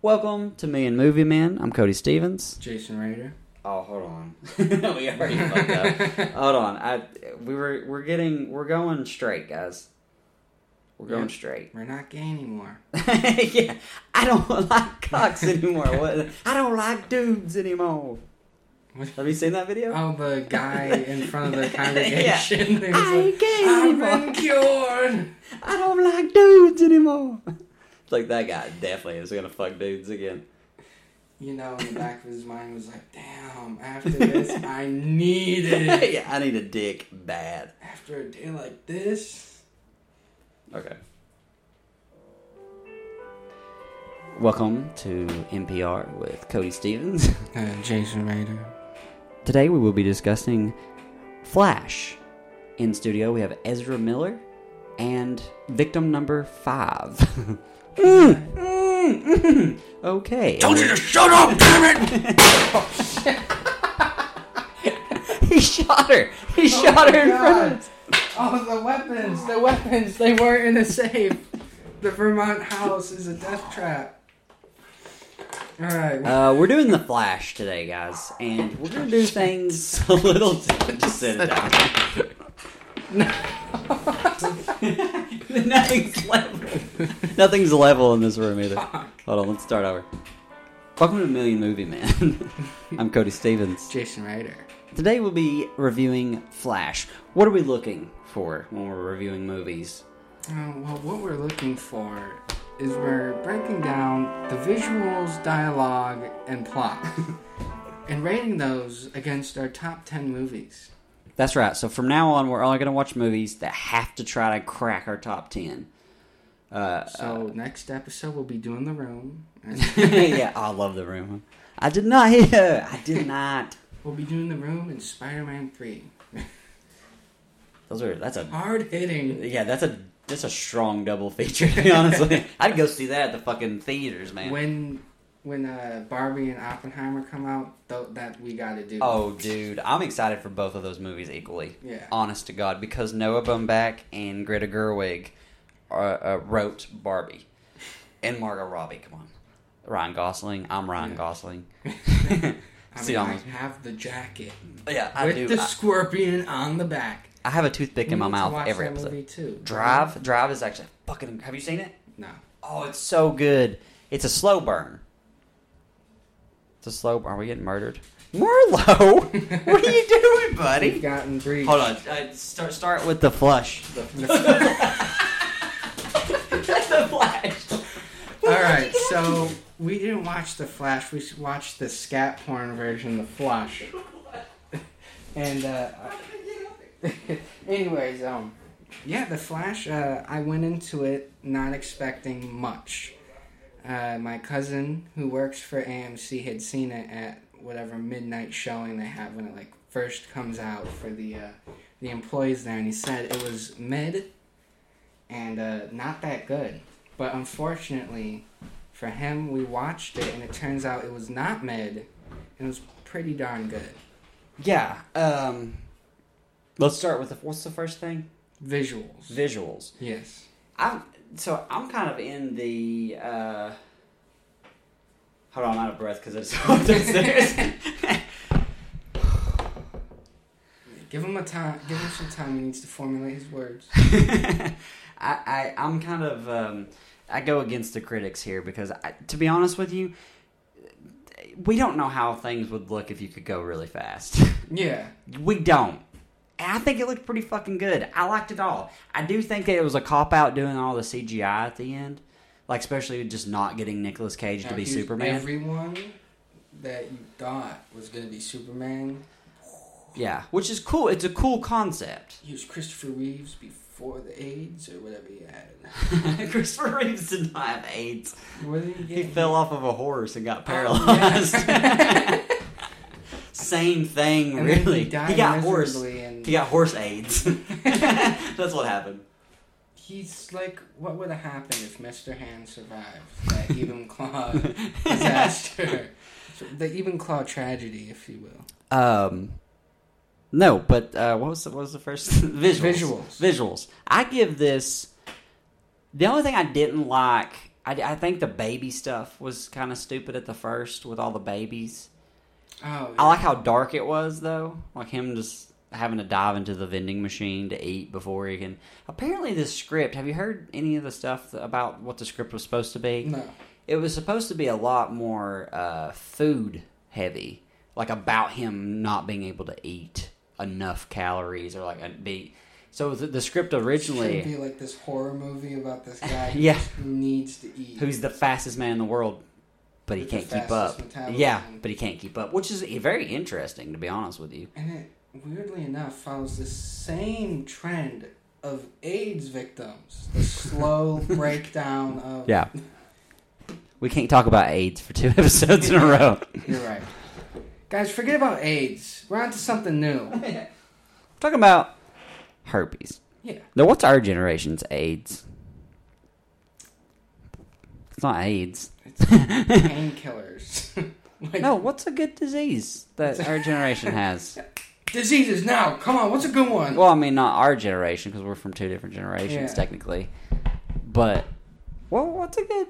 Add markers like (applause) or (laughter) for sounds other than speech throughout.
Welcome to Me and Movie Man. I'm Cody Stevens. Jason Rader. Oh, hold on. (laughs) (laughs) we already fucked up. Hold on. I we were we're getting we're going straight, guys. We're going Yeah. straight. We're not gay anymore. (laughs) yeah, I don't like cocks anymore. What? I don't like dudes anymore. Have you seen that video? Oh, the guy in front of the congregation. He was I like, ain't gay I've been cured. I don't like dudes anymore. Like that guy definitely is gonna fuck dudes again. You know, in the back of his mind was like, damn, after this, (laughs) I need it. yeah, I need a dick bad. After a day like this. Okay. Welcome to NPR with Cody Stevens. (laughs) and Jason Rader. Today we will be discussing Flash. In studio we have Ezra Miller and victim number five. (laughs) Mm, mm, mm. okay. Told you to shut up, damn it! (laughs) He shot her. He shot her in front of us. Oh, the weapons, the weapons, they weren't in a safe. The Vermont house is a death trap. Alright. Uh, we're doing the Flash today, guys, and we're gonna do things (laughs) a little. Just sit down. (laughs) (laughs) Nothing's level. Nothing's level in this room either. Hold on, let's start over. Welcome to Million Movie Man. (laughs) I'm Cody Stevens. Jason Rader. Today we'll be reviewing Flash. What are we looking for when we're reviewing movies? Uh, well, what we're looking for is we're breaking down the visuals, dialogue, and plot, (laughs) and rating those against our top 10 movies. That's right. So from now on, we're only gonna watch movies that have to try to crack our top ten. Uh, So, next episode, we'll be doing The Room. (laughs) Yeah, I love the room. I did not (laughs) hear. I did not. we'll be doing The Room and Spider Man 3. (laughs) Those are that's a Hard hitting. yeah that's a that's a strong double feature. To be honest. I'd go see that at the fucking theaters, man. When when uh, Barbie and Oppenheimer come out, th- that we gotta do. oh, dude, I'm excited for both of those movies equally. Yeah. Honest to God, because Noah Baumbach and Greta Gerwig uh, uh, wrote Barbie, and Margot Robbie. Come on, Ryan Gosling. I'm Ryan Yeah. Gosling. (laughs) I (laughs) See, mean, I have the jacket yeah, I with do. the I, scorpion on the back. I have a toothpick We in my to mouth every episode. Movie too. Drive, Drive is actually fucking. Have you seen it? No. Oh, it's so good. It's a slow burn. It's a slow. Are we getting murdered? Marlo, (laughs) what are you doing, We've buddy? gotten breached. Hold on. Uh, start start with the flush. (laughs) The, (laughs) the flash. All right, so we didn't watch the Flash. We watched the scat porn version, the Flash. and uh, anyways, um, yeah, the Flash. Uh, I went into it not expecting much. Uh, my cousin, who works for AMC, had seen it at whatever midnight showing they have when it like first comes out for the uh, the employees there, and he said it was mid and uh, not that good. But unfortunately, for him, we watched it, and it turns out it was not mid, and it was pretty darn good. Yeah. Um. Let's start with the. What's the first thing? Visuals. Visuals. yes. I'm so I'm kind of in the. uh Hold on, I'm out of breath because it's so upstairs. (sighs) Give him a time. Give him some time. He needs to formulate his words. (laughs) I, I I'm kind of um, I go against the critics here because I, to be honest with you, we don't know how things would look if you could go really fast. Yeah. we don't. I think it looked pretty fucking good. I liked it all. I do think that it was a cop out doing all the CGI at the end, like especially just not getting Nicolas Cage to be Superman. Everyone that you thought was gonna be Superman. yeah, which is cool. It's a cool concept. He was Christopher Reeves before the AIDS or whatever he had. (laughs) Christopher Reeves did not have AIDS. What did he He fell off of a horse and got Oh, paralyzed. yeah. (laughs) Same thing, And really. he died got horse. Miserably and He got horse AIDS. (laughs) That's what happened. He's like, what would have happened if Mr. Hand survived that even claw (laughs) disaster? The even claw tragedy, if you will. Um, no, but uh, what was the, what was the first (laughs) visuals? Visuals. Visuals. I give this. The only thing I didn't like, I, I think the baby stuff was kind of stupid at the first with all the babies. Oh, I like how dark it was though, like him just having to dive into the vending machine to eat before he can. Apparently, this script. Have you heard any of the stuff about what the script was supposed to be? no. It was supposed to be a lot more uh, food heavy, like about him not being able to eat enough calories or like a- be. So the, the script Should originally, be like this horror movie about this guy (laughs) who Yeah. needs to eat. who's the fastest man in the world, but he With can't keep up. metabolism. Yeah, but he can't keep up, which is very interesting to be honest with you. And it weirdly enough follows the same trend of AIDS victims. The (laughs) slow breakdown of Yeah. We can't talk about AIDS for two (laughs) episodes in a row. You're right. Guys, forget about AIDS. We're on to something new. (laughs) talking about herpes. Yeah. Now, what's our generation's AIDS? It's not AIDS. It's painkillers. like, No, what's a good disease that our generation has? Diseases now. Come on, what's a good one? Well, I mean, not our generation because we're from two different generations Yeah. technically. But, well, what's a good?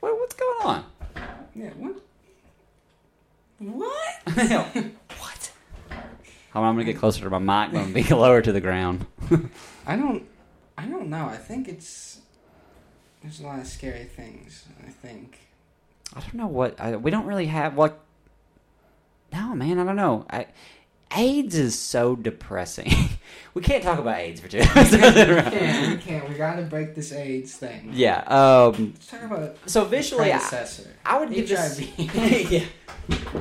What, what's going on? yeah, what? What? (laughs) what? Hold on, I'm gonna get closer to my mic. I'm gonna be (laughs) lower to the ground. I don't I don't know. I think it's there's a lot of scary things, I think. I don't know what I, we don't really have. What? No, man, I don't know. I, AIDS is so depressing. (laughs) we can't talk about AIDS for two episodes in a row. We (laughs) can't, we can't. We gotta break this AIDS thing. Yeah. Um. Let's talk about So visually, I. I would give this. (laughs) Yeah.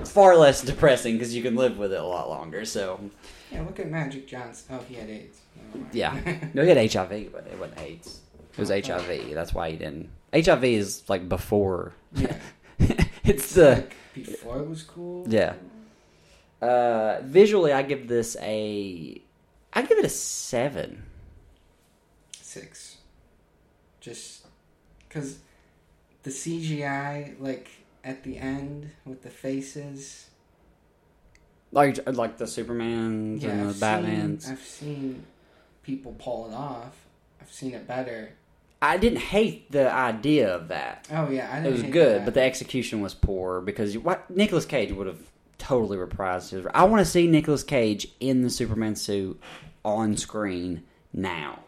Far less depressing because you can live with it a lot longer. So yeah, look at Magic Johnson. Oh, he had AIDS. Yeah, no, he had HIV, but it wasn't AIDS. It was HIV. That's why he didn't. HIV is like before. yeah. it's the like before it was cool. Yeah. Uh, visually, I give this a. I give it a seven. Six. Just because the CGI, like at the end with the faces. Like like the Supermans Yeah, and I've the Batmans. Seen, I've seen people pull it off. I've seen it better. I didn't hate the idea of that. Oh yeah, I didn't It was good, that. but the execution was poor because what Nicolas Cage would have totally reprised his. I want to see Nicolas Cage in the Superman suit on screen now.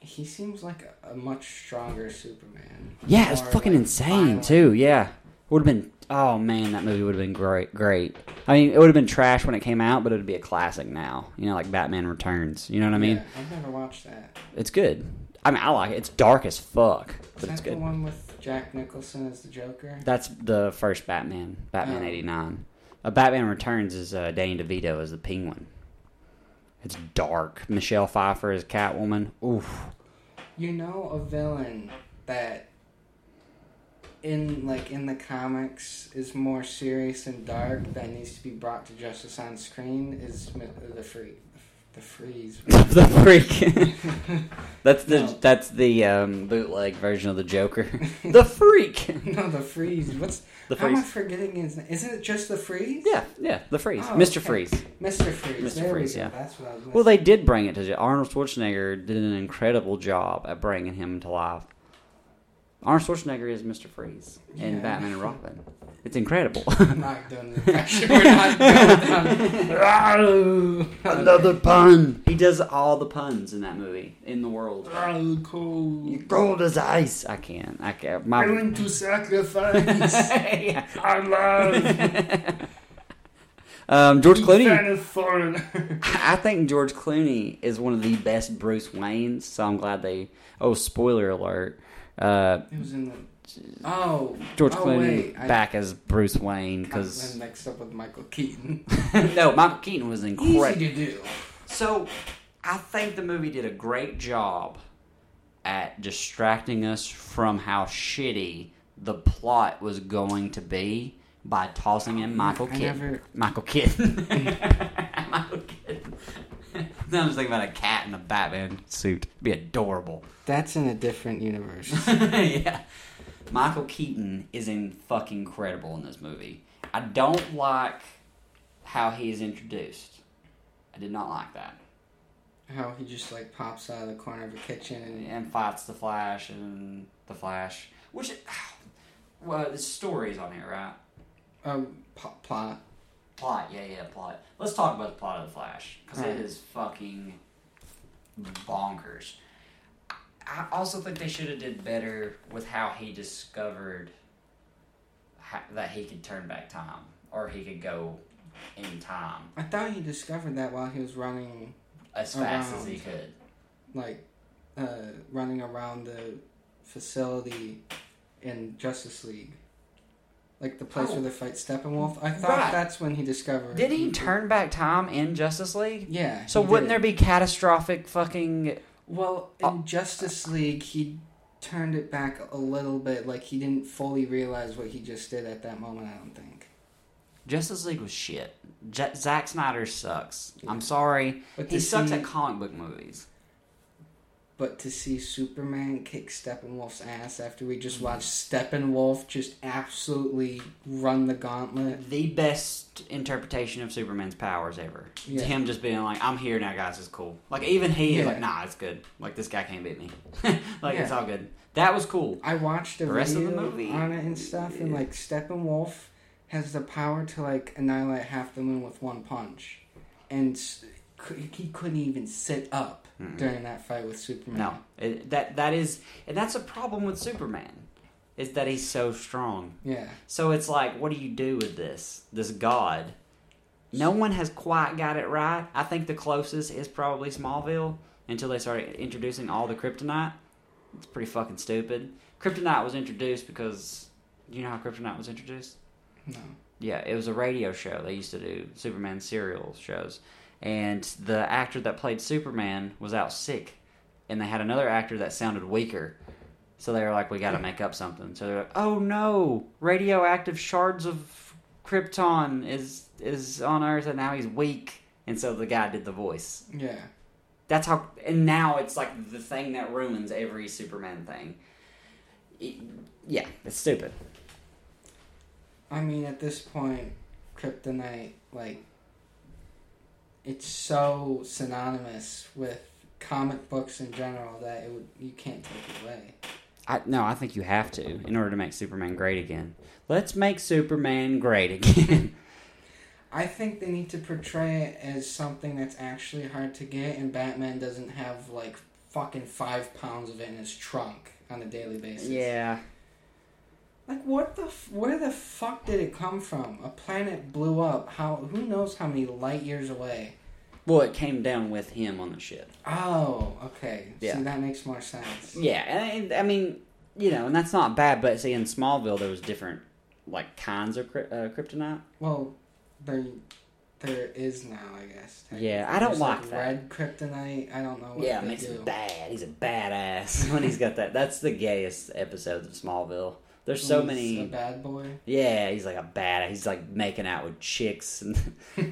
he seems like a, a much stronger Superman. Yeah, it's fucking like, insane violent. too. Yeah, would have been. Oh man, that movie would have been great. Great. I mean, it would have been trash when it came out, but it would be a classic now. You know, like Batman Returns. You know what I mean? Yeah, I've never watched that. It's good. I mean, I like it. It's dark as fuck, Is but that it's the one with Jack Nicholson as the Joker? That's the first Batman, Batman Oh. '89. Uh, Batman Returns is uh, Danny DeVito as the Penguin. It's dark. Michelle Pfeiffer as Catwoman. Oof. You know a villain that in like in the comics is more serious and dark that needs to be brought to justice on screen is the free the freeze. (laughs) the freak. (laughs) that's the No. that's the um, bootleg version of the Joker. (laughs) the freak. no, the freeze. What's The how am I forgetting his name? Isn't it just the freeze? Yeah, yeah, the freeze. Oh, Mr. okay. Freeze. Mr. Freeze. Mr. There Freeze, we yeah. That's what I was Well, they did bring it to Arnold Schwarzenegger did an incredible job at bringing him to life. Arnold Schwarzenegger is Mr. Freeze in Yeah. Batman and Robin. It's incredible. (laughs) I'm not doing the impression. We're not going. Another pun. He does all the puns in that movie in the world. Oh, cool. You're cold as ice. I can't. I can't. My. Willing to sacrifice (laughs) Yeah. our love. (laughs) um, George Clooney. Fan of foreigner. I think George Clooney is one of the best Bruce Waynes. So I'm glad they. Oh, spoiler alert. Uh, It was in the. Oh, George oh, Clooney wait, I- back as Bruce Wayne because mixed up with Michael Keaton. (laughs) no, Michael Keaton was incredible. Easy to do. So, I think the movie did a great job at distracting us from how shitty the plot was going to be by tossing in Michael Keaton. never- Michael Keaton. Michael Keaton. (laughs) (laughs) (laughs) now I'm just thinking about a cat in a Batman suit. It'd be adorable. That's in a different universe. (laughs) yeah. Michael Keaton is in fucking incredible in this movie. I don't like how he is introduced. I did not like that. How he just like pops out of the corner of a kitchen and and fights the Flash and the Flash. Which, (sighs) well, the story's on here, right? Um, p- plot. Plot, yeah, yeah, plot. Let's talk about the plot of the Flash because it Alright. fucking bonkers. I- also think they should have did better with how he discovered ha- that he could turn back time or he could go in time I thought he discovered that while he was running, as fast as Around. he could. like, uh, running around the facility in Justice League. Like the place Oh. where they fight Steppenwolf. I thought Right. that's when he discovered. Did he turn back time in Justice League? Yeah. So he wouldn't did. there be catastrophic fucking? Well, uh, in Oh. Justice League, he turned it back a little bit. Like he didn't fully realize what he just did at that moment. I don't think. Justice League was shit. J- Zack Snyder sucks. I'm sorry. But He sucks see, at comic book movies. But to see Superman kick Steppenwolf's ass after we just mm. watched Steppenwolf just absolutely run the gauntlet. The best interpretation of Superman's powers ever. Yeah. Him just being like, "I'm here now, guys. It's cool." Like even he is like, "Nah, it's good. Like this guy can't beat me. (laughs) like it's all good." That was cool. I watched a The rest of the movie- on it and stuff, and like Steppenwolf has the power to like annihilate half the moon with one punch, and he couldn't even sit up Mm-mm. during that fight with Superman. No, it, that that is, and that's a problem with Superman, is that he's so strong. Yeah. So it's like, what do you do with this? This god? No one has quite got it right. I think the closest is probably Smallville until they started introducing all the kryptonite. It's pretty fucking stupid. Kryptonite was introduced because do you know how kryptonite was introduced? No. Yeah, it was a radio show. They used to do Superman serial shows. And the actor that played Superman was out sick. And they had another actor that sounded weaker. So they were like, we got to make up something. So they're like, oh no, radioactive shards of Krypton is is on Earth and now he's weak. And so the guy did the voice. Yeah. That's how. And now it's like the thing that ruins every Superman thing. It- yeah, it's stupid. I mean, at this point, kryptonite, like, it's so synonymous with comic books in general that it would, you can't take it away. I, no, I think you have to in order to make Superman great again. Let's make Superman great again. (laughs) I think they need to portray it as something that's actually hard to get, and Batman doesn't have, like, fucking five pounds of it in his trunk on a daily basis. yeah. Like, what the, f- where the fuck did it come from? A planet blew up. How, who knows how many light years away? Well, it came down with him on the ship. Oh, okay. Yeah. See, that makes more sense. Yeah, and, I mean, you know, and that's not bad. But see, in Smallville, there was different like kinds of uh, kryptonite. Well, there, there is now, I guess. Yeah, I don't There's, like that. Red kryptonite. I don't know what yeah, it makes do. him bad. He's a badass (laughs) when he's got that. That's the gayest episodes of Smallville. There's so He's many. A bad boy. Yeah, he's like a bad. He's like making out with chicks and. (laughs) Fuck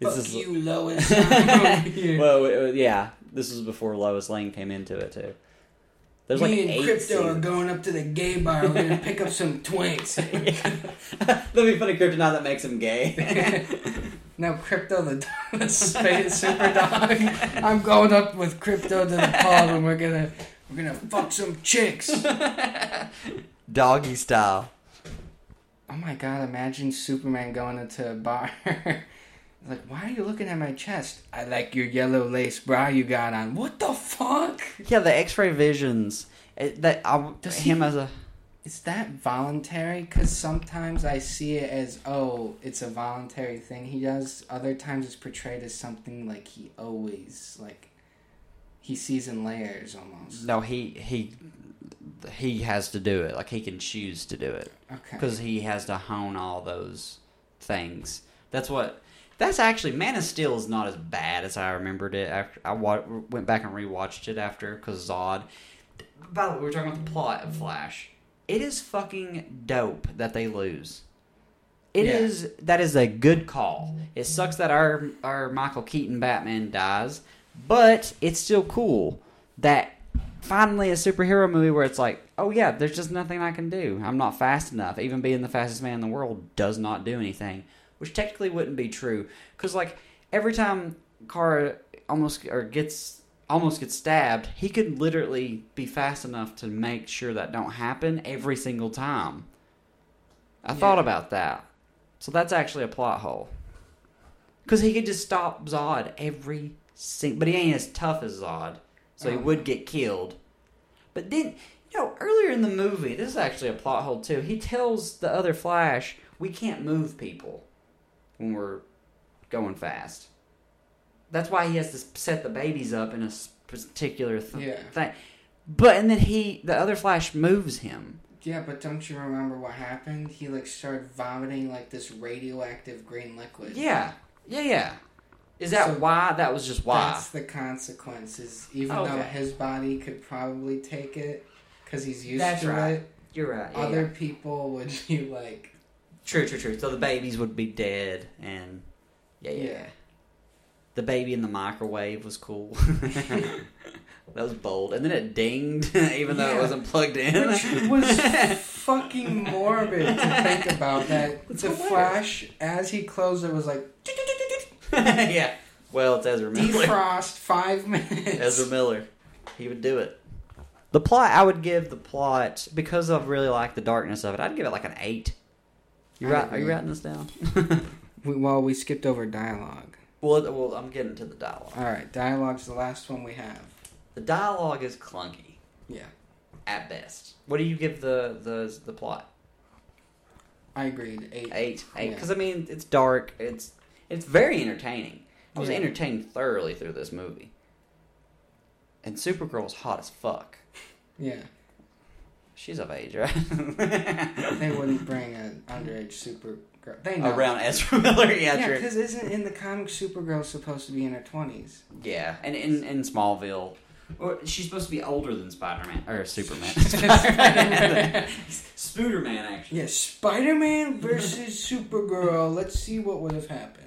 This is- you, Lois. I'm over (laughs) here. well, it yeah, this was before Lois Lane came into it too. There's like Me and eight Krypto are going up to the gay bar. We're gonna pick up some twinks. (laughs) That'd be funny kryptonite that makes him gay. now, Krypto, the, the space super dog. I'm going up with Krypto to the pub, and we're gonna we're gonna fuck some chicks. Doggy style. Oh my god, imagine Superman going into a bar. (laughs) like, why are you looking at my chest? I like your yellow lace bra you got on. What the fuck? Yeah, the X-ray visions. It, that I, Does he- him as a Is that voluntary? Because sometimes I see it as, oh, it's a voluntary thing he does. Other times it's portrayed as something like he always, like, he sees in layers almost. no he he he has to do it. Like he can choose to do it Okay. because he has to hone all those things. That's what. That's actually Man of Steel is not as bad as I remembered it. After I wa- went back and rewatched it after because Zod. By the way, we we're talking about the plot of Flash. It is fucking dope that they lose. It Yeah. is that is a good call. It sucks that our our Michael Keaton Batman dies, but it's still cool that finally a superhero movie where it's like, oh yeah, there's just nothing I can do. I'm not fast enough. Even being the fastest man in the world does not do anything, which technically wouldn't be true because like every time Kara almost or gets almost gets stabbed, he could literally be fast enough to make sure that don't happen every single time. I thought about that. So that's actually a plot hole. Because he could just stop Zod every single... But he ain't as tough as Zod. So he Oh. would get killed. But then, you know, earlier in the movie, this is actually a plot hole too. He tells the other Flash, we can't move people when we're going fast. That's why he has to set the babies up in a particular th- Yeah. thing. But and then he, the other Flash, moves him. Yeah, but don't you remember what happened? He like started vomiting like this radioactive green liquid. Yeah, yeah, yeah. Is that So why? That was just why. That's the consequences. Even though his body could probably take it because he's used That's to right. it, You're right. yeah, other yeah. people would (laughs) be like, True, true, true. So the babies would be dead, and yeah, yeah. yeah. The baby in the microwave was cool. (laughs) that was bold, and then it dinged, (laughs) even though it wasn't plugged in. Which was fucking morbid to think about. That It's the hilarious. Flash, as he closed it, was like (laughs) yeah. Well, it's Ezra Miller. defrost five (laughs) minutes. Ezra Miller. He would do it. The plot, I would give the plot because I really like the darkness of it. I'd give it like an eight. You I right? Are you agree. writing this down? (laughs) We, well, we skipped over dialogue. well, well, I'm getting to the dialogue. All right, dialogue's the last one we have. The dialogue is clunky Yeah, at best. What do you give the the the plot? I agreed. Eight. Eight, eight. Yeah. Because I mean, it's dark. It's it's very entertaining. I was Yeah. entertained thoroughly through this movie. And Supergirl's hot as fuck. Yeah, She's of age, right? (laughs) they wouldn't bring an underage Supergirl. They know. Around Ezra Miller, yeah, Yeah, because isn't in the comic Supergirl supposed to be in her twenties? Yeah, and in, in Smallville, or she's supposed to be older than Spider Man or Superman. (laughs) Spider Man, actually. Yeah, Spider Man versus Supergirl. Let's see what would have happened.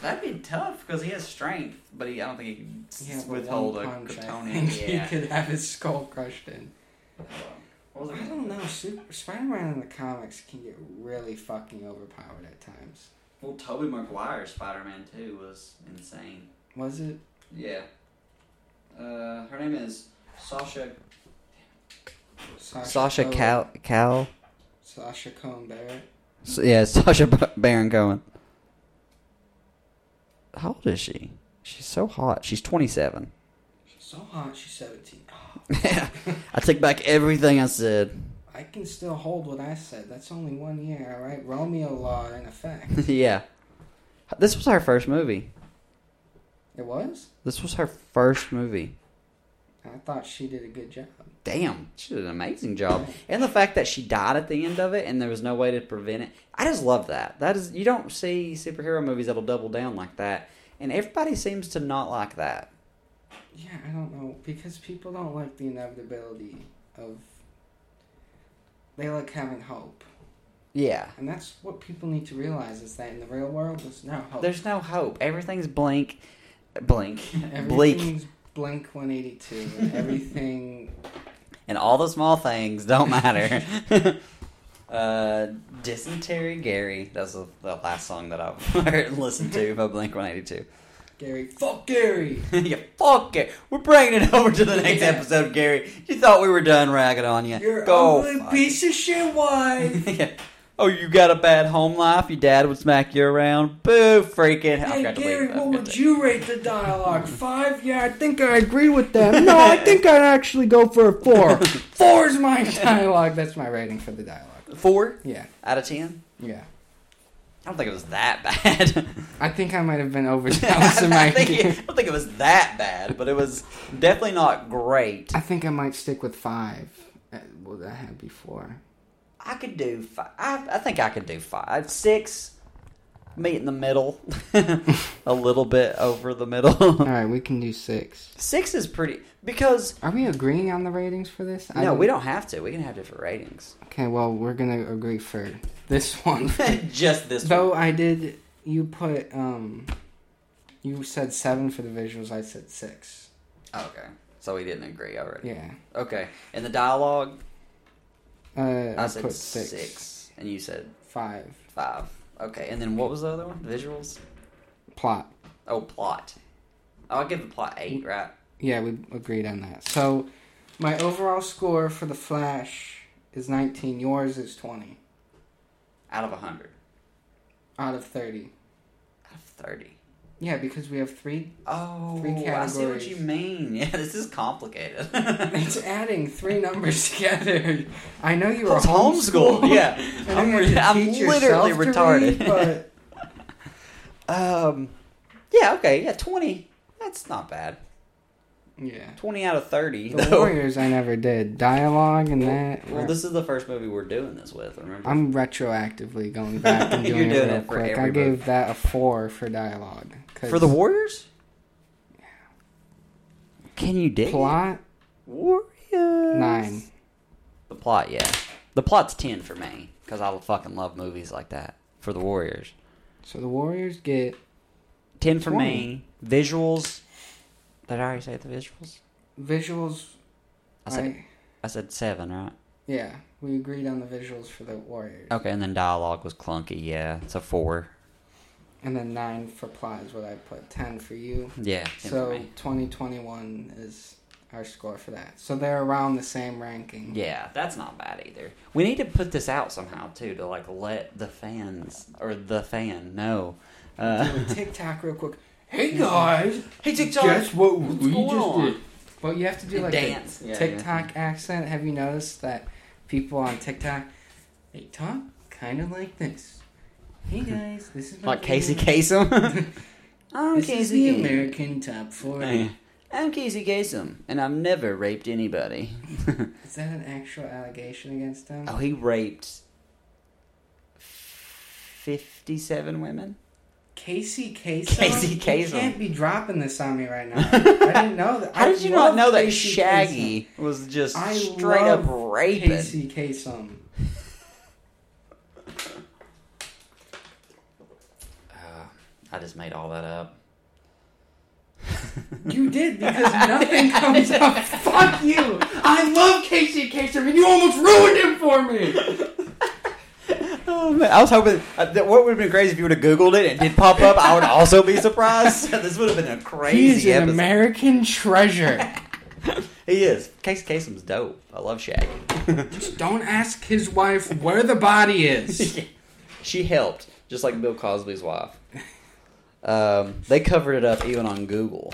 That'd be tough because he has strength, but he, I don't think he can s- Yeah, but withhold a one punch, I Kryptonian. (laughs) think Yeah. he could have his skull crushed in. What was I don't know. Super Spider Man in the comics can get really fucking overpowered at times. Well, Tobey Maguire's Spider Man 2 was insane. Was it? Yeah. Uh, her name is Sasha. Sasha, Sasha Cohen- Cal. Cal. Sasha Cohen Barrett. S- yeah, Sasha B- Baron Cohen. How old is she? She's so hot. She's 27. She's so hot. She's seventeen. Yeah. (laughs) I take back everything I said. I can still hold what I said. That's only one year, all right? Romeo law in effect. (laughs) yeah. This was her first movie. it was. This was her first movie. I thought she did a good job. Damn, she did an amazing job. And the fact that she died at the end of it and there was no way to prevent it. I just love that. That is you don't see superhero movies that'll double down like that. And everybody seems to not like that. Yeah, I don't know because people don't like the inevitability of. They like having hope, Yeah. and that's what people need to realize: is that in the real world, there's no hope. There's no hope. Everything's blank. Blank. (laughs) Bleak. Everything's Blink One Eighty Two. Everything. And all the small things don't matter. (laughs) uh, Dysentery Gary. That's the, the last song that I've (laughs) heard and listened to by Blink 182. Gary, fuck Gary. (laughs) yeah, fuck Gary. We're bringing it over to the next Yeah. episode, Gary. You thought we were done ragging on you. You're Go. ugly fuck piece of shit wife. yeah. Oh, you got a bad home life? Your dad would smack you around? Boo, freaking. Hey Gary, what would you rate the dialogue? (laughs) Five? Yeah, I think I agree with them. No, I think I'd actually go for a four. (laughs) four is my dialogue. That's my rating for the dialogue. Four Yeah, out of ten? yeah. I don't think it was that bad. (laughs) I think I might have been overzealous in my. I, think it, I don't think it was that bad, but it was definitely not great. I think I might stick with five. uh, What I had before. I could do five. I, I think I could do five. Six, meet in the middle, (laughs) a little bit over the middle. All right, we can do six. Six is pretty because Are we agreeing on the ratings for this? I no, we don't have to. We can have different ratings. Okay, well, we're gonna agree for this one. (laughs) Just this Though one. I did, you put um, you said seven for the visuals. I said six. Okay, so we didn't agree already. Yeah. Okay, and the dialogue, Uh, I, I, said put six. six. and you said Five. five. Okay, and then what was the other one? Visuals. Plot. Oh, plot. I'll give the plot eight, right? Yeah, we agreed on that. So, my overall score for The Flash is 19. Yours is 20 Out of hundred. out of 30. Out of thirty. Yeah, because we have three. Oh, Three I see what you mean. (laughs) Yeah, this is complicated. (laughs) It's adding three numbers (laughs) together. I know you were It's homeschooled. homeschooled. Yeah, I'm, re- I'm literally retarded. read, but um, yeah, okay, yeah, twenty. That's not bad. yeah. Twenty out of thirty. The though. Warriors, I never did dialogue and that. Well, this is the first movie we're doing this with. Remember? I'm retroactively going back and You're doing, doing it real it for quick. I gave that a four for dialogue. For the Warriors. Yeah. Can you dig it? plot Warriors nine. The plot, yeah. The plot's ten for me because I fucking love movies like that. For the Warriors, So the Warriors get ten for 20. me. Visuals. Did I already say the visuals? visuals. I said I- I said seven, right? yeah, we agreed on the visuals for the Warriors. Okay, and then dialogue was clunky. Yeah, it's a four. And then nine for plot is what I put. Ten for you. Yeah, So 2021 is our score for that. So they're around the same ranking. Yeah, that's not bad either. We need to put this out somehow too to like let the fans or the fan know. Uh, Do (laughs) TikTok real quick. Hey guys, hey TikTok. guess what What's we going just on? did? But you have to do like dance. a Yeah, TikTok accent. Have you noticed that people on TikTok they talk kind of like this? Hey guys, this is my Like Casey favorite- Kasem. (laughs) (laughs) I'm This is the American top 40. Hey, I'm Casey Kasem, and I've never raped anybody. (laughs) Is that an actual allegation against him? oh, he raped fifty-seven women. Casey Kasem. Casey You Kasem. can't be dropping this on me right now. I didn't know that. How I did you love not know that Casey Shaggy was just I straight up love raping? Casey Kasem. I just made all that up. You did because nothing comes up. (laughs) Fuck you! I love Casey Kasem, and you almost ruined him for me. Oh man, I was hoping uh, that what would have been crazy if you would have Googled it and it did pop up. I would also be surprised. (laughs) this would have been a crazy He's an episode. American treasure. (laughs) he is. Case Kasem's dope. I love Shaggy. Just don't ask his wife where the body is. she helped, just like Bill Cosby's wife. Um, they covered it up even on Google.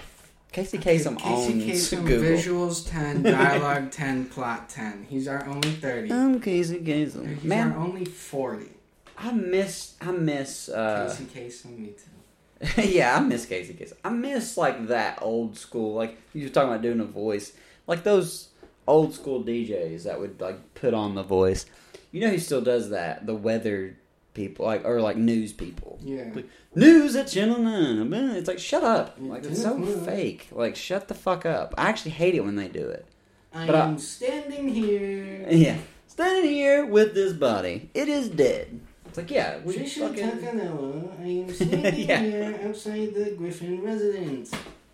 Casey Kasem Casey owns Kasem, Google. visuals 10, (laughs) dialogue 10, plot 10. He's our only 30. I'm Casey Kasem. He's our Man, only 40. I miss. I miss. Uh, Casey Kasem, me too. (laughs) yeah, I miss Casey Kasem. I miss like that old school. Like you were talking about doing a voice, like those old school DJs that would like put on the voice. You know who still does that? The weather people, like or like news people. Yeah. Like, news at Channel Nine. Man, It's like shut up. Like it's so fake. Like shut the fuck up. I actually hate it when they do it. I But I- am standing here. (laughs) Yeah, standing here with this body, it is dead. It's like yeah, we Tricia fucking Takanawa, I am (laughs) standing Yeah. here outside the Griffin residence.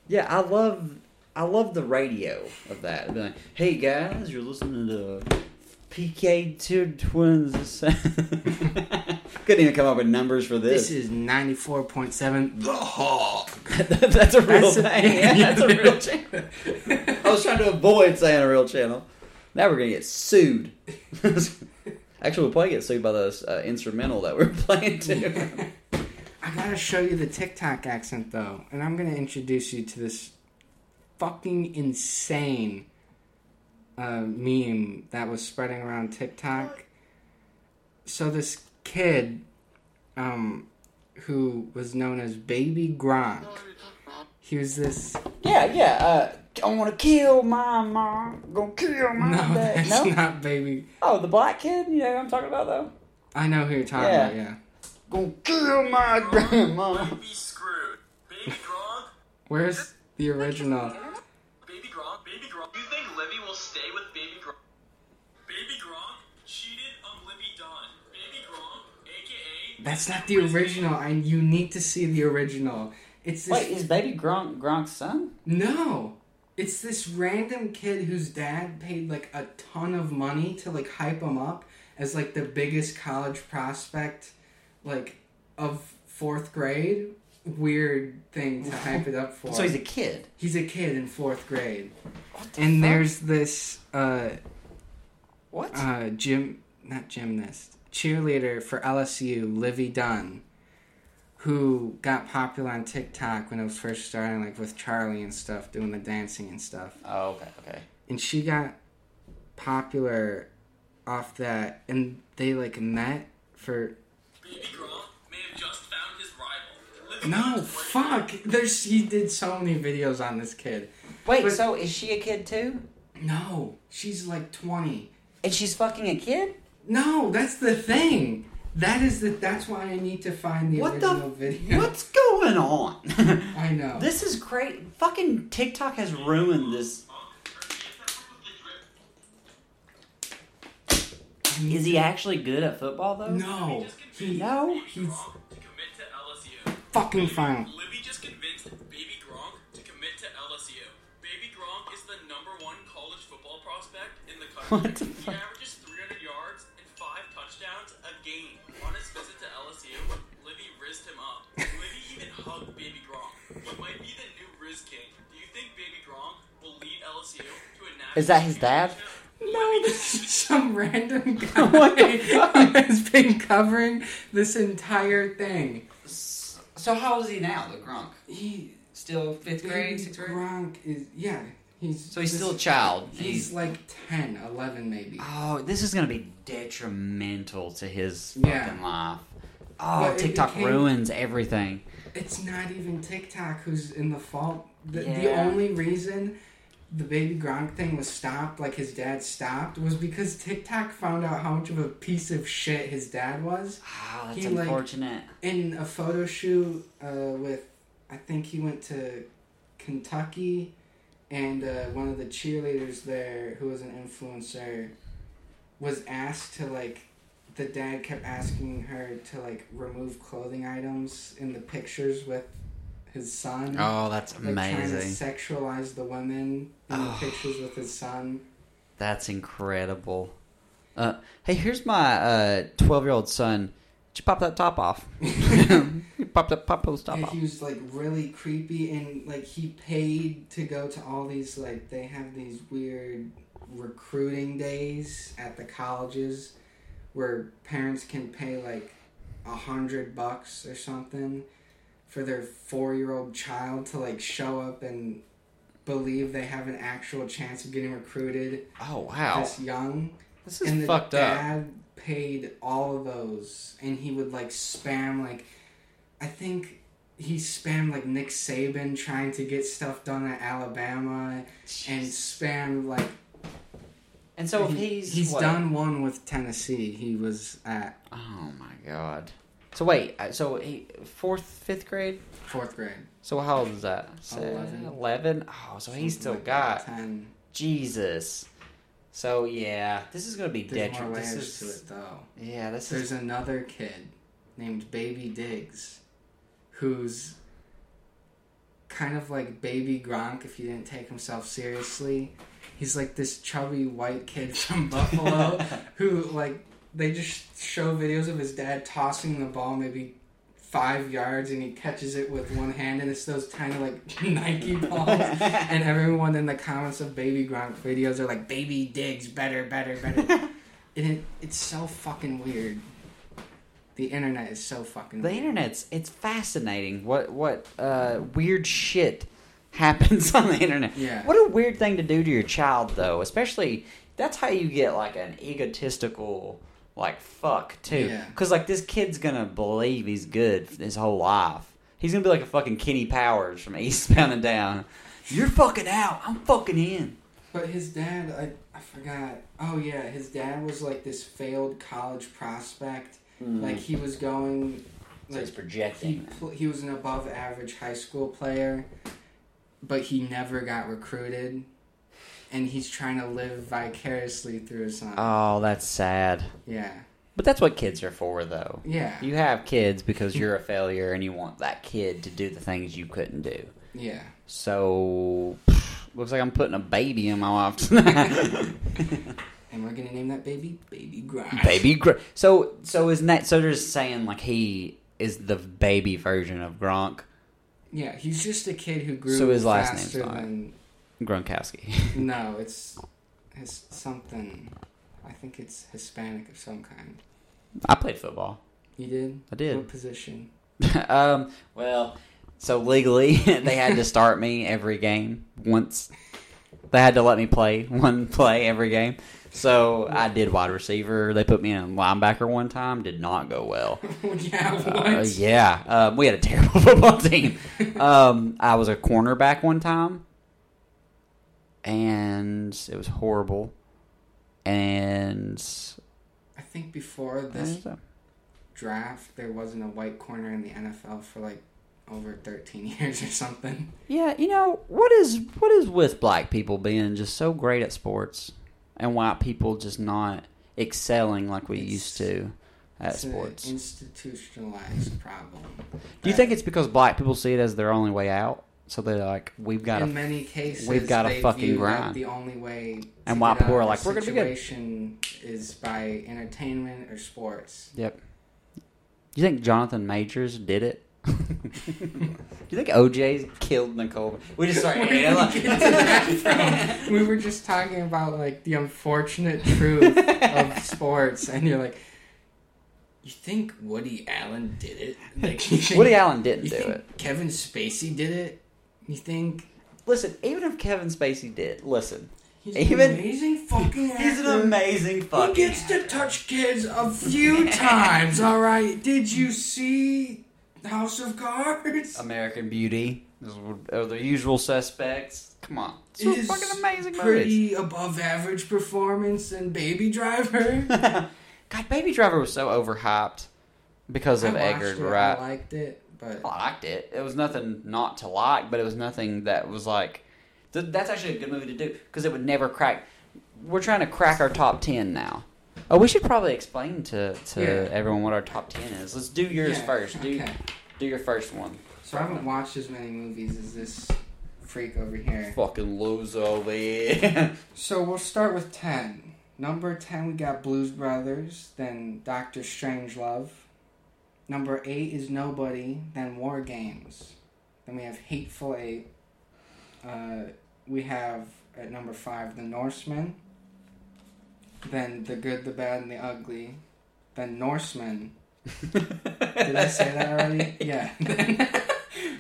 yeah. I love I love the radio of that. Like, hey guys, you're listening to PK Two Twins. (laughs) Couldn't even come up with numbers for This this. is 94.7 The Hawk. (laughs) that's a real That's a- thing. (laughs) Yeah, that's a real channel. I was trying to avoid saying a real channel. Now we're gonna get sued. Actually, we'll probably get sued by the uh, instrumental that we're playing too. I gotta show you the TikTok accent though, and I'm gonna introduce you to this fucking insane uh, meme that was spreading around TikTok. So this kid, um, who was known as Baby Gronk, he was this. yeah, yeah. Uh, I want to kill my mom. Gonna kill my No, dad. that's No. not Baby. Oh, the black kid. You know who I'm talking about though. I know who you're talking Yeah. about. Yeah. Gonna kill my grandma. Be screwed. Baby Gronk, Where's the original? That's not the original. I you need to see the original. It's this Wait, is Baby Gronk Gronk's son? No. It's this random kid whose dad paid like a ton of money to like hype him up as like the biggest college prospect like of fourth grade weird thing to hype it up for. So he's a kid. He's a kid in fourth grade, What and there's this uh, what? uh, gym, not gymnast, cheerleader for LSU, Livvy Dunne, who got popular on TikTok when it was first starting, like with Charlie and stuff, doing the dancing and stuff. oh, okay, okay. And she got popular off that, and they like met for. Baby Gronk may have just found his rival. Livy No, fuck. There's he did so many videos on this kid. Wait, But- so is she a kid too? No, she's like twenty. And she's fucking a kid? No, that's the thing. That is the. That's why I need to find the What the- original video. What's going on? (laughs) I know. this is great. Fucking TikTok has ruined this. Is he actually good at football though? No, he No? he's to commit to LSU. fucking fine. Livvy just convinced Baby Gronk to commit to LSU. Baby Gronk is the number one college football prospect in the country. What the fuck? Is that his dad? No, this is some random (laughs) guy What the who has been covering this entire thing. So how old is he now, the Gronk? He Still fifth grade, sixth grade? Gronk is yeah. He's So he's this- still a child. He's like 10, 11 maybe. Oh, this is gonna be detrimental to his Yeah. fucking life. Oh, But TikTok became- ruins everything. It's not even TikTok who's in the fault. The, the only reason the baby Gronk thing was stopped, like his dad stopped, was because TikTok found out how much of a piece of shit his dad was. Oh, that's He, like- unfortunate. In a photo shoot uh, with, I think he went to Kentucky, and uh, one of the cheerleaders there, who was an influencer, was asked to like. The dad kept asking her to like remove clothing items in the pictures with his son. oh, that's like trying to amazing. sexualize the women in the Oh. pictures with his son. That's incredible. Uh, hey, here's my twelve-year-old son. Did you pop that top off? (laughs) (laughs) you popped that pop those top And off. he was like really creepy, and like he paid to go to all these like they have these weird recruiting days at the colleges where parents can pay like a hundred bucks or something for their four-year-old child to like show up and believe they have an actual chance of getting recruited Oh wow, this young. this is and the fucked up. dad paid all of those, and he would like spam like, I think he spammed like Nick Saban trying to get stuff done at Alabama, and spammed like. And so if he- he's he's what? done one with Tennessee. He was at Oh my god. So wait, uh, so he fourth, fifth grade. fourth grade. So how old is that? Eleven. Eleven. Oh, so he's still like got ten. Jesus. So yeah, this is gonna be There's more detrimental. layers This to it though. yeah, this There's is another kid named Baby Diggs who's kind of like Baby Gronk if you didn't take himself seriously. He's like this chubby white kid from (laughs) Buffalo who like they just show videos of his dad tossing the ball maybe five yards and he catches it with one hand and it's those tiny like (laughs) Nike (laughs) balls and everyone in the comments of Baby Gronk videos are like Baby Diggs better better better (laughs) and it, it's so fucking weird. The internet is so fucking the weird. internet's. It's fascinating. What what uh, weird shit happens on the internet. Yeah. What a weird thing to do to your child, though. Especially that's how you get like an egotistical like fuck too. Yeah. Because like this kid's gonna believe he's good his whole life. He's gonna be like a fucking Kenny Powers from Eastbound (laughs) and Down. You're fucking out. I'm fucking in. But his dad, I, I forgot. Oh yeah, his dad was like this failed college prospect. Mm. Like he was going, so like he's he projecting. pl- he was an above average high school player, but he never got recruited, and he's trying to live vicariously through his son. Oh, that's sad. yeah, But that's what kids are for, though. yeah, You have kids because you're a failure and you want that kid to do the things you couldn't do. yeah. So, looks like I'm putting a baby in my life tonight. (laughs) And we're gonna name that baby Baby Gronk. baby, gr- so so isn't that so? They're just saying like he is the baby version of Gronk. Yeah, he's just a kid who grew So his last name's not- than. Gronkowski. (laughs) No, (laughs) it's it's something. I think it's Hispanic of some kind. I played football. You did? I did. What position? (laughs) um, well, so legally they had to start me every game once. They had to let me play one play every game. So I did wide receiver. They put me in linebacker one time. Did not go well. yeah? Uh, yeah, um, we had a terrible football team. Um, I was a cornerback one time, and it was horrible. And I think before this draft, there wasn't a white corner in the NFL for like over 13 (laughs) years or something. yeah, you know what is what is with black people being just so great at sports, and white people just not excelling like we It's- used to at it's an sports. institutionalized problem. Do you think it's because black people see it as their only way out? So they're like, we've got in to many cases we've gotta they fucking grind. the only way And out people are like, "We're gonna be good." is by entertainment or sports. Yep. Do you think Jonathan Majors did it? Do (laughs) you think OJ killed Nicole? We just started. (laughs) We get to that (laughs) from? we were just talking about like the unfortunate truth of sports, and you're like, you think Woody Allen did it? Like, think, Woody Allen didn't do it. Kevin Spacey did it? You think Listen, even if Kevin Spacey did, listen, he's Even- an amazing fucking actor? (laughs) he's an amazing fucking. He gets to touch kids a few (laughs) times. All right. Did you see House of Cards? American Beauty. Those are the usual suspects. Come on, it's It fucking amazing movies. Pretty above average performance in Baby Driver. (laughs) God, Baby Driver was so overhyped because of I Edgar Wright. I liked it, but oh, I liked it. It was nothing not to like, but it was nothing that was like. Th- that's actually a good movie to do because it would never crack. We're trying to crack our top ten now. Oh, we should probably explain to, to Yeah. everyone what our top ten is. Let's do yours Yeah, first. Do okay. do your first one. So I haven't watched as many movies as this freak over here. Fucking loser over here. (laughs) So we'll start with 10. Number 10, we got Blues Brothers, then Doctor Strangelove. Number 8 is Nobody, then War Games. Then we have Hateful Eight. Uh, we have at number 5 The Norseman. Then The Good, the Bad, and the Ugly. Then Norseman. (laughs) Did I say that already? Yeah. (laughs)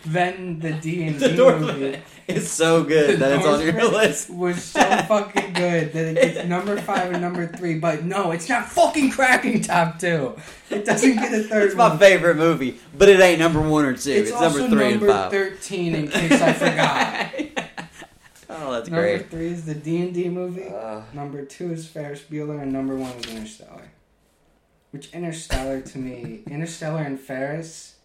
then the D and (laughs) D movie. It's so good that it's on your list. Was so fucking good that it gets number five and number three, but no, it's not fucking cracking top two. It doesn't get a third It's my one. favorite movie, but it ain't number one or two. It's, It's, number three and five. thirteen, in case I forgot. (laughs) oh, that's great. number three is the D and D movie. Uh, Number two is Ferris Bueller, and number one is Interstellar. Which Interstellar to me, Interstellar and Ferris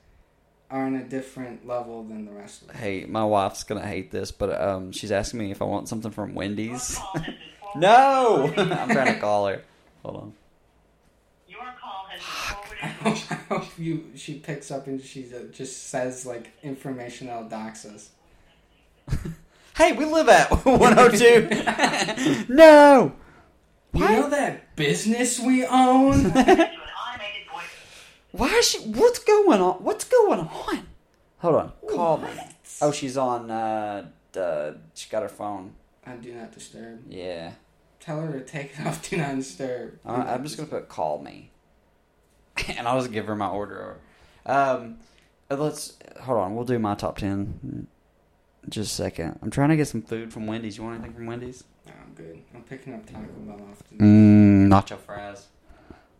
are on a different level than the rest of them. hey, my wife's gonna hate this, but um, she's asking me if I want something from Wendy's. (laughs) no, (laughs) I'm trying to call her. Hold on. Your call has (laughs) I been forwarded. hope, I hope you she picks up and she just says like information that'll dox us. Hey, we live at 102. no. You Why? know that business we own? to an automated voice. Why is she? What's going on? What's going on? Hold on. Call me. Oh, she's on. Uh, uh, she got her phone. I do not disturb. Yeah. Tell her to take it (laughs) off. Do not disturb. I- I'm just gonna put call me, (laughs) and I'll just give her my order. Um, uh, let's hold on. We'll do my top ten. in Just a second. I'm trying to get some food from Wendy's. You want anything from Wendy's? No, I'm good. I'm picking up Taco Bell often. Mmm, nacho fries.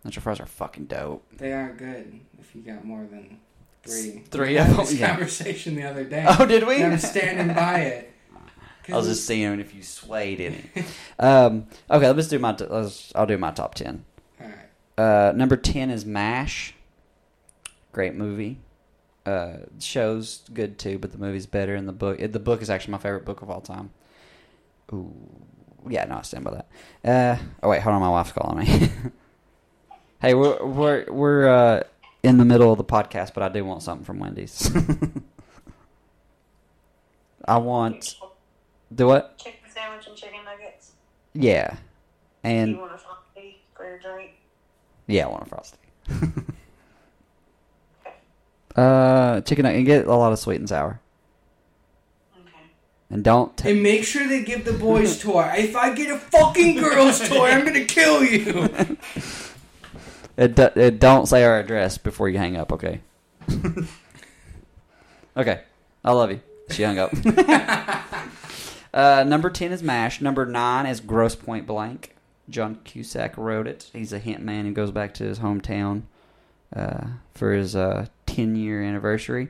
Nacho fries are fucking dope. They are good if you got more than three. Three we of them, This yeah. conversation the other day. (laughs) Oh, did we? I'm standing by it. (laughs) I was just seeing if you swayed any. (laughs) um, okay, let's do my. Let's, I'll do my top ten. All right. Uh, number ten is Mash. Great movie. Uh, show's good too, but the movie's better. And the book, the book is actually my favorite book of all time. Ooh, yeah, no, I stand by that. Uh, oh wait, hold on, my wife's calling me. Hey, we're we're we're uh, in the middle of the podcast, but I do want something from Wendy's. (laughs) I want do what? Chicken sandwich and chicken nuggets. Yeah, and you want a frosty for your drink? yeah, I want a frosty. (laughs) uh, chicken nugget and get a lot of sweet and sour. Okay. And don't. T- And make sure they give the boys toy. If I get a fucking girls toy, I'm gonna kill you. (laughs) It, do, it don't say our address before you hang up, okay? (laughs) okay. I love you. She hung up. (laughs) uh, number 10 is MASH. Number 9 is Grosse Pointe Blank. John Cusack wrote it. He's a hint man who goes back to his hometown uh, for his uh, 10 year anniversary.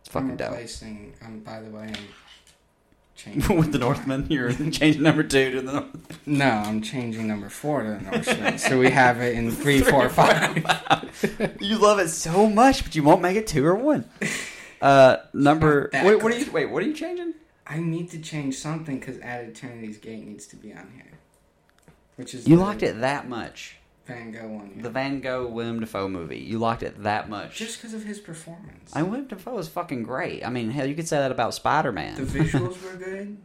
It's fucking I'm dope. replacing. Um, by the way, I'm changing. With the Northmen. you're (laughs) changing number 2 to the Northmen. (laughs) No, I'm changing number four to the Northmen. so we have it in three, four, five. (laughs) You love it so much, but you won't make it 2 or 1. Uh, number. Wait, what are you. Wait, what are you changing? I need to change something because At Eternity's Gate needs to be on here, which is You liked it that much. Van Gogh one. yeah. The Van Gogh Willem Dafoe movie. You liked it that much. just because of his performance. I Willem Dafoe is fucking great. I mean, hell, you could say that about Spider Man. The visuals (laughs) were good.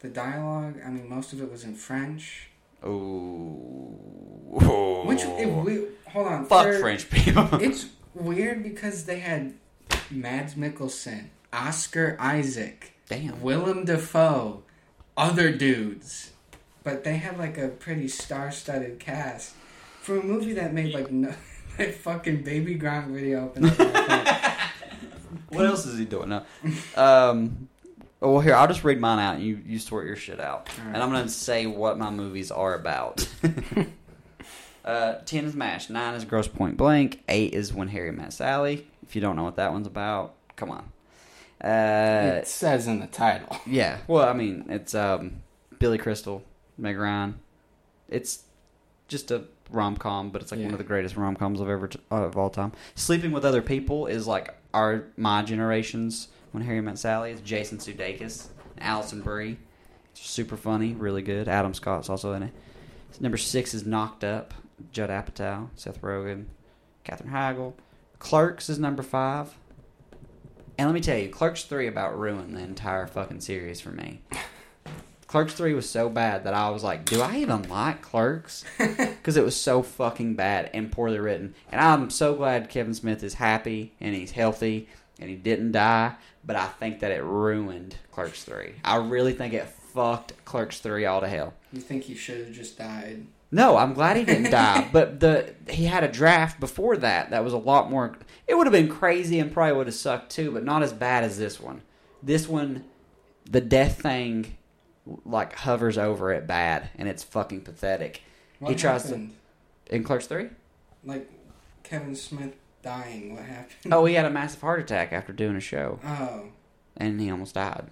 The dialogue, I mean, most of it was in French. Ooh. Which, if we hold on, Fuck French people. (laughs) It's weird because they had Mads Mikkelsen, Oscar Isaac, Damn. Willem Dafoe, other dudes, but they had like a pretty star-studded cast for a movie that made like no, (laughs) like fucking Baby Gronk video up. my. (laughs) What else is he doing now? Um. Well, here I'll just read mine out, and you you sort your shit out, Alright. and I'm gonna say what my movies are about. (laughs) uh, ten is Mash, nine is Grosse Pointe Blank, eight is When Harry Met Sally. If you don't know what that one's about, come on. Uh, it says in the title. Yeah. Well, I mean, it's um, Billy Crystal, Meg Ryan. It's just a rom com, but it's like one of the greatest rom coms of ever t- of all time. Sleeping with Other People is like our my generation's When Harry Met Sally. It's Jason Sudeikis, and Alison Brie. It's super funny, really good. Adam Scott's also in it. Number six is Knocked Up. Judd Apatow, Seth Rogen, Katherine Heigl. Clerks is number five. And let me tell you, Clerks 3 about ruined the entire fucking series for me. (laughs) Clerks 3 was so bad that I was like, do I even like Clerks? (laughs) Because it was so fucking bad and poorly written. And I'm so glad Kevin Smith is happy and he's healthy and he didn't die. But I think that it ruined Clerks 3. I really think it fucked Clerks 3 all to hell. You think he should have just died? No, I'm glad he didn't die. (laughs) But the he had a draft before that that was a lot more. It would have been crazy and probably would have sucked too, but not as bad as this one. This one, the death thing, like hovers over it bad, and it's fucking pathetic. What he tries happened? to in Clerks Three. Like Kevin Smith dying. What happened? Oh, he had a massive heart attack after doing a show, Oh. and he almost died.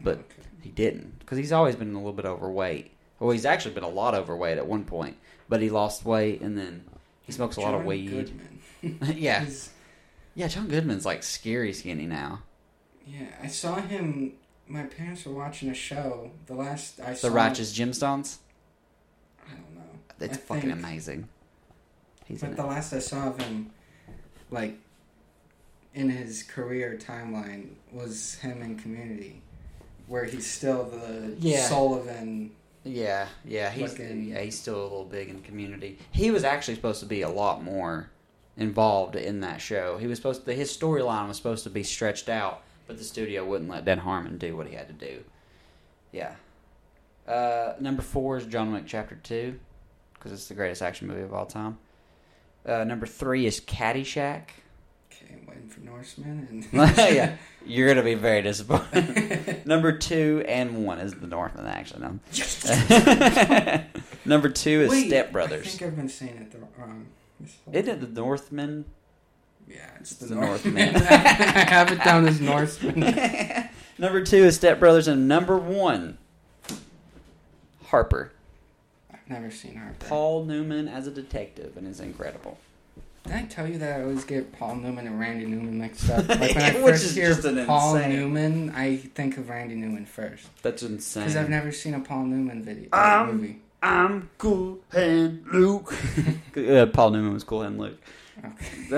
But okay. he didn't because he's always been a little bit overweight. Well, he's actually been a lot overweight at one point, but he lost weight and then he smokes a lot of weed. Goodman. (laughs) yeah, He's- yeah. John Goodman's like scary skinny now. yeah, I saw him. My parents were watching a show. The last I saw. The Righteous Gemstones. I don't know. It's I fucking think- amazing. He's But it. the last I saw of him, like, in his career timeline, was him in Community, where he's still the Yeah. Sullivan. Yeah, yeah, he's Fucking- yeah, he's still a little big in Community. He was actually supposed to be a lot more involved in that show. He was supposed to, his storyline was supposed to be stretched out, but the studio wouldn't let Dan Harmon do what he had to do. Yeah. Uh, number four is John Wick Chapter Two, because it's the greatest action movie of all time. Uh, number three is Caddyshack. Okay, I'm waiting for Norseman and. (laughs) yeah, (laughs) you're gonna be very disappointed. (laughs) Number two and one is the Northman. Actually, no. Number two is Wait, Step Brothers. I think I've been saying it the wrong. Isn't it the Northman? Yeah, it's the, the Northman. Northman. (laughs) I have it down as Northman. (laughs) number two is Step Brothers, and number one, Harper. I've never seen Harper. Paul Newman as a detective, and is incredible. Did I tell you that I always get Paul Newman and Randy Newman mixed up? (laughs) Like when I Which first is hear just an Paul insane- Newman, I think of Randy Newman first That's insane. because I've never seen a Paul Newman video Um, movie. I'm Cool Hand Luke. uh, Paul Newman was Cool Hand Luke. Okay. (laughs)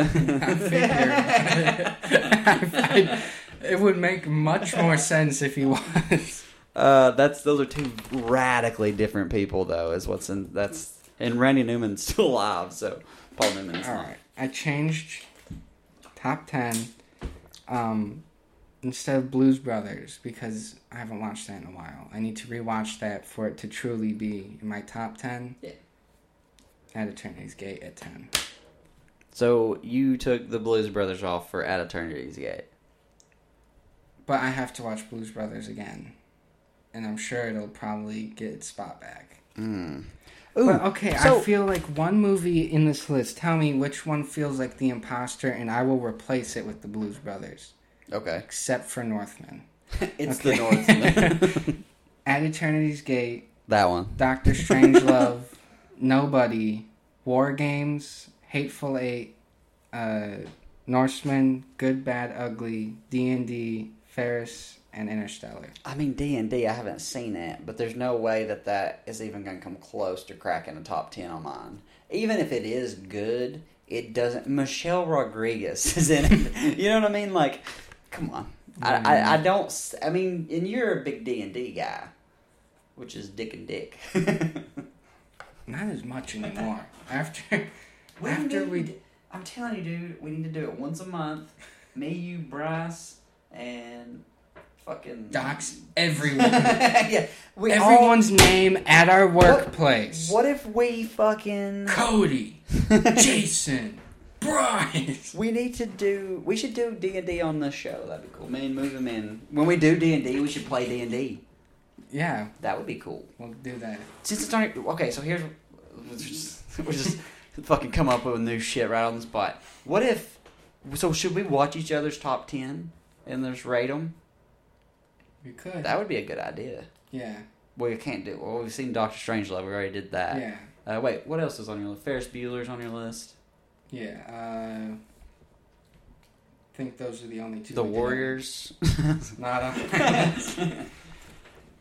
I figured. (laughs) It would make much more sense if he was. Uh, that's those are two radically different people, though. Is what's in that's and Randy Newman's (laughs) still alive, so Paul Newman's All not. right, I changed top ten. Um, instead of Blues Brothers because I haven't watched that in a while. I need to rewatch that for it to truly be in my top ten. Yeah. At Eternity's Gate at ten. So you took the Blues Brothers off for At Eternity's Gate. But I have to watch Blues Brothers again, and I'm sure it'll probably get its spot back. Mm. But okay, so- I feel like one movie in this list. Tell me which one feels like The Imposter, and I will replace it with the Blues Brothers, Okay. except for Northman. (laughs) it's the Northman. (laughs) At Eternity's Gate, that one. Doctor Strangelove, (laughs) Nobody, War Games, Hateful Eight, uh, Norseman, Good, Bad, Ugly, D and D, Ferris, and Interstellar. I mean D and D. I haven't seen it, but there's no way that that is even going to come close to cracking a top ten on mine. Even if it is good, it doesn't. Michelle Rodriguez (laughs) is in it. you know what I mean? Like, come on. I, I, I don't. I mean, and you're a big D and D guy, which is Dick and Dick. (laughs) Not as much anymore. After We after need- we I'm telling you, dude, we need to do it once a month. Me, you, Bryce, and fucking docs everyone, (laughs) yeah, we all- everyone's name at our workplace. What if we fucking? Cody, (laughs) Jason, Bryce. We need to do. We should do D and D on this show. That'd be cool. Man, move them in. When we do D and D, we should play D and D. Yeah, That would be cool. we'll do that. Since it's already okay, so here's we're just, we're just fucking come up with new shit right on the spot. What if? So should we watch each other's top ten and just rate them? We could. That would be a good idea. yeah, Well, you can't do. Well, we've seen Doctor Strangelove. We already did that. yeah, Uh, wait, what else is on your list? Ferris Bueller's on your list. yeah. Uh, I think those are the only two. The. Warriors. (laughs) Not on. (laughs)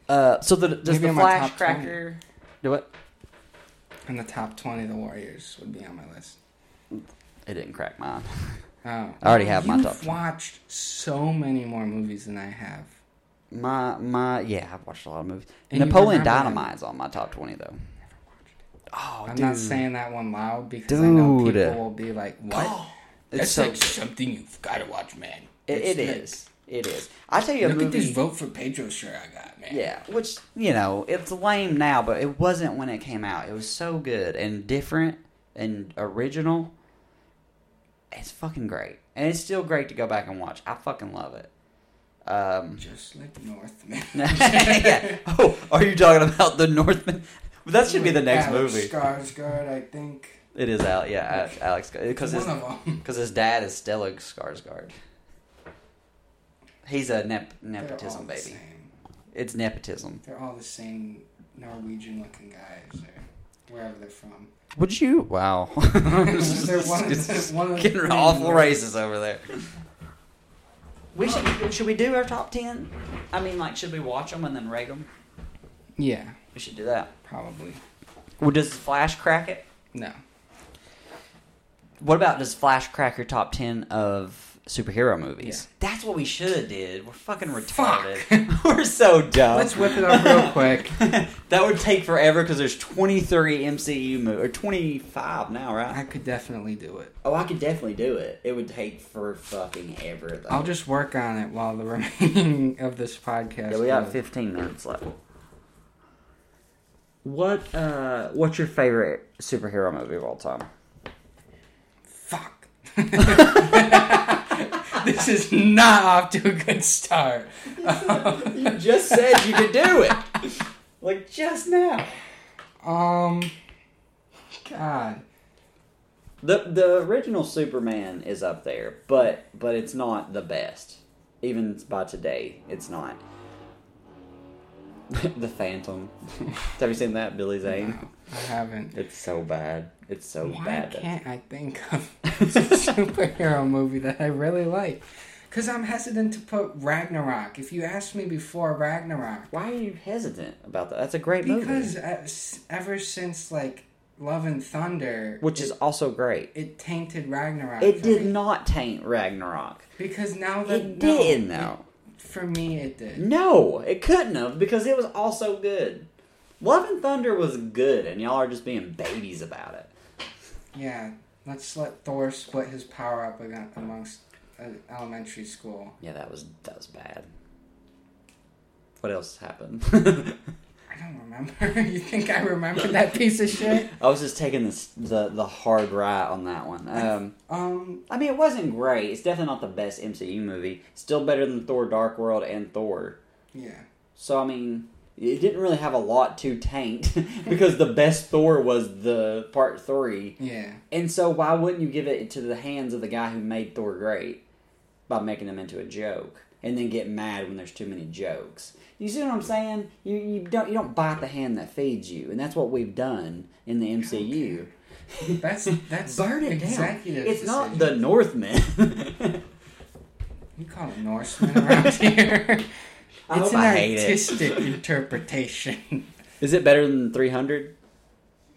uh, so the does Maybe the Flash Cracker do it? In the top twenty, the Warriors would be on my list. It didn't crack mine. Oh, (laughs) I already have my top 20. watched so many more movies than I have. My my yeah, I've watched a lot of movies. And Napoleon. Dynamite's on my top twenty though. Oh, I'm dude. not saying that one loud because I know Dude. people will be like, "What? (gasps) it's That's so like something you've got to watch, man." it, It's it like, is. It is. I tell you a Look at this vote for Pedro shirt I got, man. Yeah, which you know it's lame now, but it wasn't when it came out. It was so good and different and original. It's fucking great, and it's still great to go back and watch. I fucking love it. Um, Just like the Northman. (laughs) yeah. Oh, are you talking about the Northman? That should be the next Alex movie. Skarsgård, I think. It is out, yeah, Alex, because his one of them. because (laughs) his dad is Stellan Skarsgård. He's a nep- nepotism baby. same. It's nepotism. They're all the same Norwegian-looking guys, or wherever they're from. Would you? Wow. (laughs) They're one of the- one of getting awful racist over there. We should should we do our top ten? I mean, like, should we watch them and then rate them? Yeah, We should do that. probably. Well, does Flash crack it? No. What about does Flash crack your top ten of superhero movies? Yeah. That's what we should have did. We're fucking Fuck. retarded. (laughs) We're so dumb. Let's whip it up real quick. (laughs) that would take forever because there's 23 MCU movies or 25 now, right? I could definitely do it. Oh, I could definitely do it. It would take for fucking ever. Though. I'll just work on it while the (laughs) remaining of this podcast. Yeah, we got 15 minutes left. What uh what's your favorite superhero movie of all time? Fuck. This is not off to a good start. you just said you could do it. Like just now. Um. God. The the original Superman is up there, but but it's not the best. Even by today, it's not. (laughs) the Phantom. (laughs) Have you seen that, Billy Zane? No, I haven't. It's so bad. It's so Why bad. Why can't I think (laughs) of (laughs) a superhero movie that I really like? Because I'm hesitant to put Ragnarok. If you asked me before Ragnarok, Why are you hesitant about that? That's a great because movie. Because uh, ever since like Love and Thunder, Which is also great. it tainted Ragnarok. It did me. not taint Ragnarok. because now that It no, did, it- though. for me, it did. No, it couldn't have because it was also good. Love and Thunder was good, and y'all are just being babies about it. Yeah, let's let Thor split his power up again amongst uh, elementary school. Yeah, that was that was bad. What else happened? (laughs) I don't remember. (laughs) you think I remember that piece of shit? (laughs) I was just taking this, the the hard right on that one. Um, Um, I mean, it wasn't great. It's definitely not the best MCU movie. Still better than Thor: Dark World and Thor. yeah. So I mean, it didn't really have a lot to taint (laughs) because the best Thor was the part three. Yeah. And so why wouldn't you give it to the hands of the guy who made Thor great by making them into a joke and then get mad when there's too many jokes? You see what I'm saying? You you don't you don't bite the hand that feeds you, and that's what we've done in the MCU. That's that's (laughs) Burn it down. It's not the Northmen. (laughs) You call it Norseman around here. I it's an I hate it. artistic interpretation. (laughs) Is it better than 300?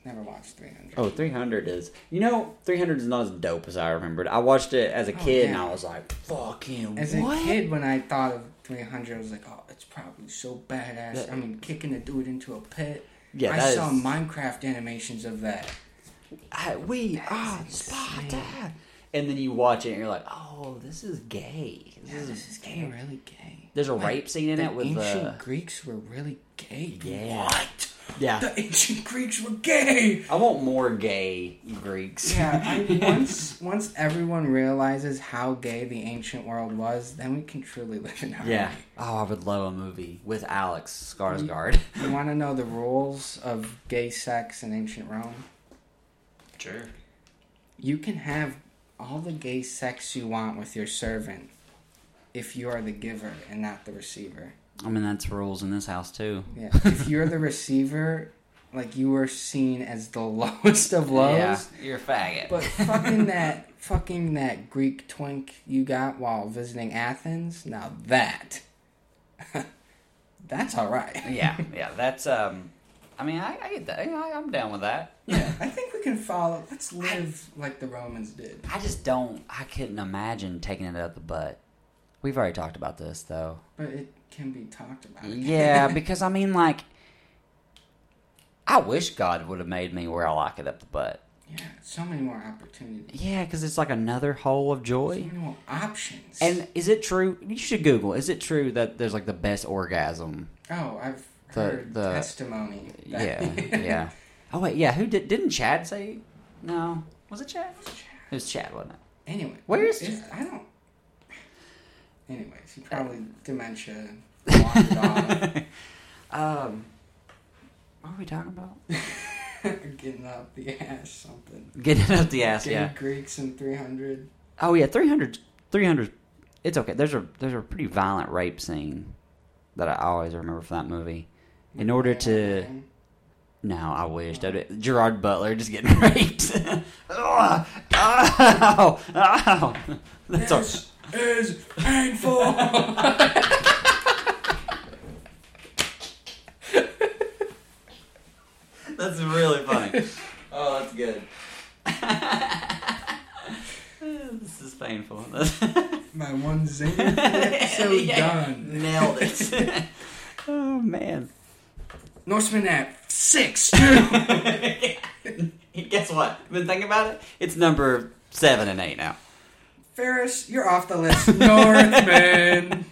Never watched 300. Oh, 300 is. You know, 300 is not as dope as I remembered. I watched it as a Oh, kid and. I was like, fucking As what? a kid, when I thought of 300, I was like, oh, it's probably so badass. That- I mean, kicking a dude into a pit. Yeah, I saw is- Minecraft animations of that. I- we ah, That are is Sparta. And then you watch it and you're like, oh, this is gay. This Yeah, is, this is getting really gay. There's a Like, rape scene in the it with the ancient the. Greeks were really gay. Yeah. What? Yeah. The ancient Greeks were gay. I want more gay Greeks. Yeah, I, (laughs) once once everyone realizes how gay the ancient world was, then we can truly live in harmony. yeah. Oh, I would love a movie with Alex Skarsgård. You want to know the rules of gay sex in ancient Rome? Sure. You can have all the gay sex you want with your servant if you are the giver and not the receiver. I mean, that's rules in this house, too. Yeah. if you're the receiver, like you are seen as the (laughs) lowest of lows. Yeah, you're a faggot. But fucking that fucking that Greek twink you got while visiting Athens, now that (laughs) that's all right. yeah, yeah, that's um. I mean, I, I get that. I, I'm down with that. Yeah, I think we can follow. Let's live like the Romans did. I just don't. I couldn't imagine taking it out the butt. We've already talked about this, though. But it can be talked about. Yeah, (laughs) because I mean, like, I wish God would have made me where I lock it up the butt. yeah, so many more opportunities. Yeah, because it's like another hole of So joy. many more options. And is it true? You should Google. Is it true that there's like the best orgasm? oh, I've The- heard the- testimony. Yeah, (laughs) yeah. Oh wait, yeah. Who did? Didn't Chad say? No, was it Chad? It was Chad, wasn't it? Anyway, Where is Chad? I don't. Anyways, he probably dementia wandered. (laughs) Um, what are we talking about? (laughs) Getting up the ass, something. Getting up the ass, Gay yeah. Greeks in 300. Oh yeah, 300, 300 It's okay. There's a there's a pretty violent rape scene that I always remember from that movie. In order to no, I wish that Gerard Butler just getting (laughs) raped. Ugh. ow, ow. That's. This is painful. That's really funny. Oh, that's good. (laughs) this is painful. (laughs) My one zinger for episode (laughs) Yeah, done. Nailed it. oh man. Norseman at six. Guess what? Been thinking about it? It's number seven and eight now. Ferris, you're off the list. (laughs) Northman.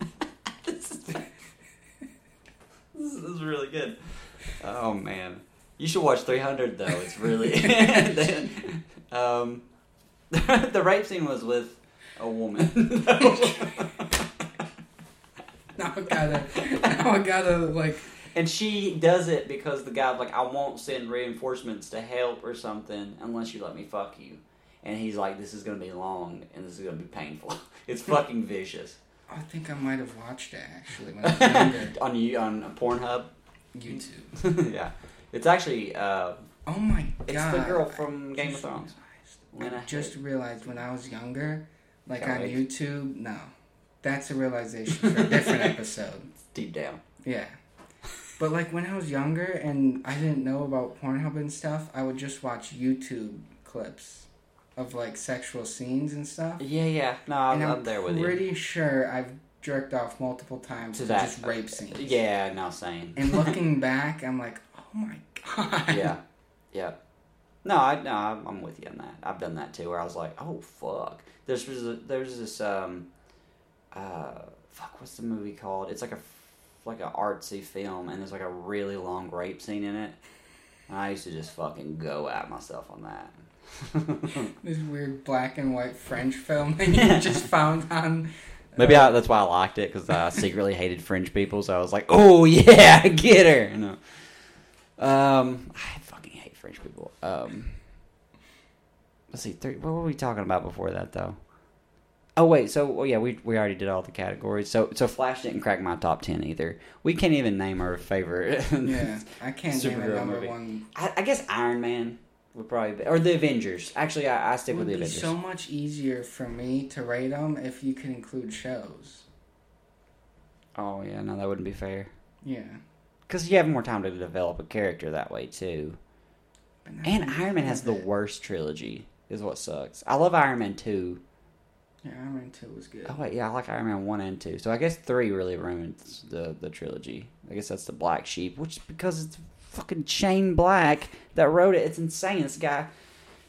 (laughs) this, is, this is really good. Oh man, you should watch 300 though. It's really (laughs) um, the rape scene was with a woman. Now I gotta, now I gotta like. And she does it because the guy's like, I won't send reinforcements to help or something unless you let me fuck you. And he's like, this is gonna be long and this is gonna be painful. (laughs) It's fucking vicious. I think I might have watched it actually when I was (laughs) younger. on you on Pornhub. YouTube. (laughs) yeah, it's actually uh, Oh my god! it's the girl from Game of Thrones. realized- I just realized when I was younger, like Got on raped. YouTube, no. That's a realization for a different episode. Deep down. Yeah. But like when I was younger and I didn't know about Pornhub and stuff, I would just watch YouTube clips of like sexual scenes and stuff. Yeah, yeah. No, I'm, I'm, there with you. pretty sure I've jerked off multiple times To that just rape scenes. Yeah, no, same. And (laughs) looking back, I'm like, oh my god. yeah, yeah. No, I no, I'm with you on that. I've done that too, where I was like, oh fuck. There's there's this um, uh, fuck, what's the movie called? It's like a like a artsy film, and there's like a really long rape scene in it. And I used to just fucking go at myself on that. (laughs) This weird black and white French film that you (laughs) just found on. Maybe uh, I, that's why I liked it because I secretly hated French people. So I was like, "Oh yeah, get her." You know. Um, I fucking hate French people. Um, let's see. Three, what were we talking about before that though? Oh wait, so well, yeah, we we already did all the categories. So so Flash didn't crack my top ten either. We can't even name our favorite. Yeah, I can't (laughs) name a number movie. one. I, I guess Iron Man would probably be, or the Avengers. Actually, I, I stick It with the Avengers. so much easier for me to rate them if you could include shows. oh yeah, no, that wouldn't be fair. Yeah. Because you have more time to develop a character that way too. And Iron Man has the it. worst trilogy, is what sucks. I love Iron Man 2. Yeah, Iron Man 2 was good. Oh, wait, yeah, I like Iron Man 1 and 2. So I guess 3 really ruins the, the trilogy. I guess that's the Black Sheep, which is because it's fucking Shane Black that wrote it. It's insane. This guy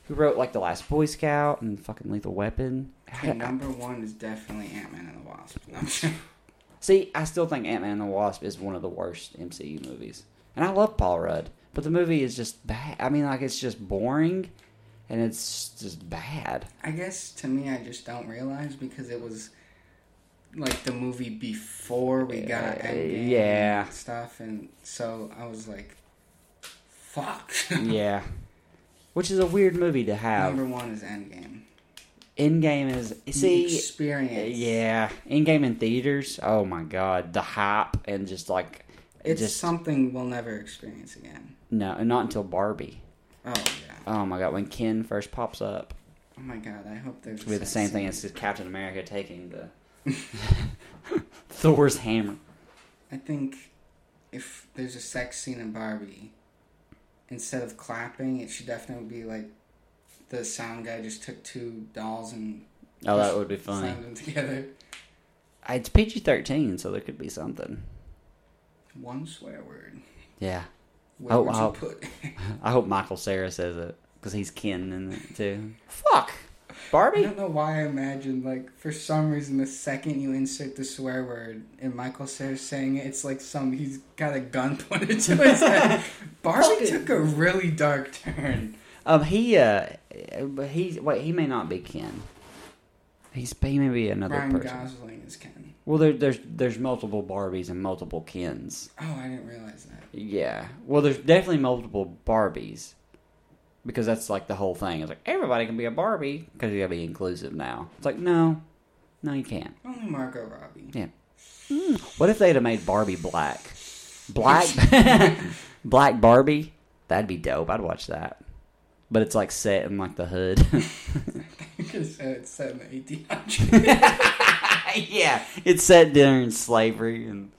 who wrote, like, The Last Boy Scout and fucking Lethal Weapon. Okay, number one is definitely Ant Man and the Wasp. (laughs) See, I still think Ant Man and the Wasp is one of the worst MCU movies. And I love Paul Rudd, but the movie is just bad. I mean, like, it's just boring and it's just bad. I guess to me, I just don't realize because it was like the movie before we got Uh, Endgame yeah. and stuff, and so I was like, "Fuck." (laughs) yeah. Which is a weird movie to have. Number one is Endgame. Endgame is The see experience. yeah, Endgame in theaters. Oh my god, the hype and just like it's just something we'll never experience again. no, not until Barbie. Oh yeah. Oh my god, when Ken first pops up, Oh my god. I hope there's it'll be the same thing as Captain America taking the (laughs) (laughs) Thor's hammer. I think if there's a sex scene in Barbie, instead of clapping, it should definitely be like the sound guy just took two dolls and Oh, that would be funny. them together. It's PG thirteen, so there could be something. One swear word. Yeah, Where Oh, would you put? (laughs) I hope Michael Cera says it because he's kin in it too. (laughs) Fuck, I don't know why I imagined like for some reason the second you insert the swear word and Michael Cera's saying it, it's like some he's got a gun (laughs) pointed to his head. (laughs) Barbie took a really dark turn. Um, he uh, but he's wait, he may not be Ken. He's he may be another Ryan person. Gosling is Ken. Well, there, there's there's multiple Barbies and multiple Kens. Oh, I didn't realize that. Yeah. Well, there's definitely multiple Barbies because that's like the whole thing. It's like everybody can be a Barbie because you gotta be inclusive now. It's like no, no, you can't. Only Margot Robbie. Yeah. Hmm, What if they'd have made Barbie black? Black, (laughs) (laughs) black Barbie. That'd be dope. I'd watch that. But it's like set in like the hood. Because (laughs) it's set in the 1800s. yeah, it's set during slavery and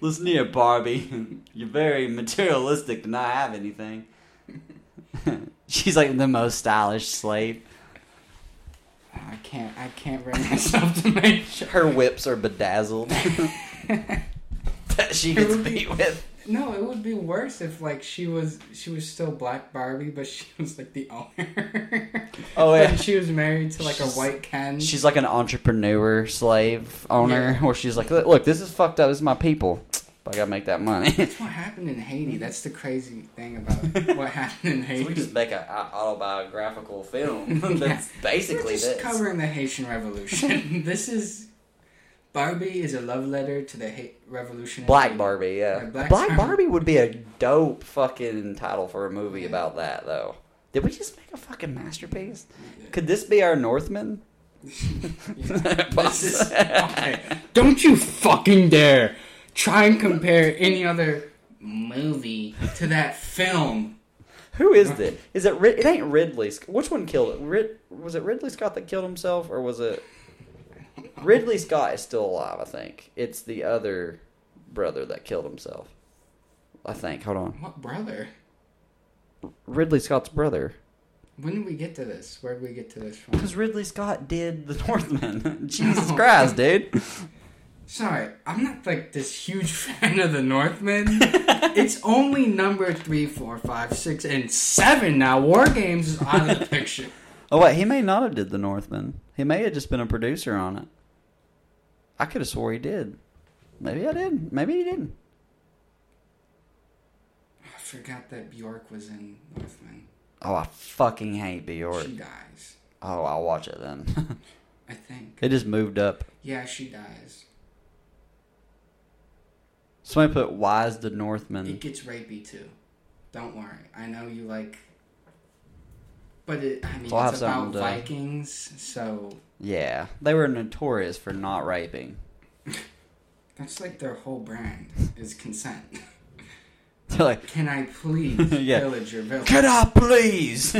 listen here, Barbie. You're very materialistic to not have anything. (laughs) She's like the most stylish slave. I can't. I can't bring myself to make sure. Her whips are bedazzled. (laughs) that she gets beat with. No, it would be worse if like she was she was still Black Barbie, but she was like the owner. Oh, yeah. And she was married to like a white Ken. She's like an entrepreneur slave owner, Yeah. where she's like, "Look, this is fucked up. This is my people. But I gotta make that money." That's what happened in Haiti. Mm-hmm. That's the crazy thing about (laughs) what happened in So Haiti. we just make an autobiographical film. (laughs) Yeah. That's basically We're just this. covering the Haitian Revolution. (laughs) this is Barbie is a love letter to the ha- revolution. Black Barbie, yeah. Yeah, Black Black, Barbie. Would be a dope fucking title for a movie Yeah. about that, though. Did we just make a fucking masterpiece? Could this be our Northman? This is- okay. Don't you fucking dare try and compare any other movie to that film. Who is it? Is it? Rid- it ain't Ridley. Which one killed it? Rid- was it Ridley Scott that killed himself, or was it Ridley Scott is still alive? I think it's the other brother that killed himself. I think. Hold on. What brother? Ridley Scott's brother. When did we get to this? Where did we get to this from? Because Ridley Scott did The Northman. (laughs) Jesus. (laughs) Christ, dude. Sorry, I'm not like this huge (laughs) fan of the Northmen. (laughs) it's only number three, four, five, six, and seven now. War Games is out of the picture. (laughs) Oh wait, he may not have did the Northmen. He may have just been a producer on it. I could have swore he did. Maybe I did. Maybe he didn't. I forgot that Bjork was in Northman. Oh, I fucking hate Bjork. She dies, Oh, I'll watch it then. I think. it just moved up. Yeah, she dies. Somebody put "Why is the Northmen It gets rapey too. Don't worry. I know you like. But it, I mean, So it's about to- Vikings, so Yeah, they were notorious for not raping. (laughs) that's like their whole brand is consent. (laughs) They're like, Can I please (laughs) Yeah. pillage your village? "Could I please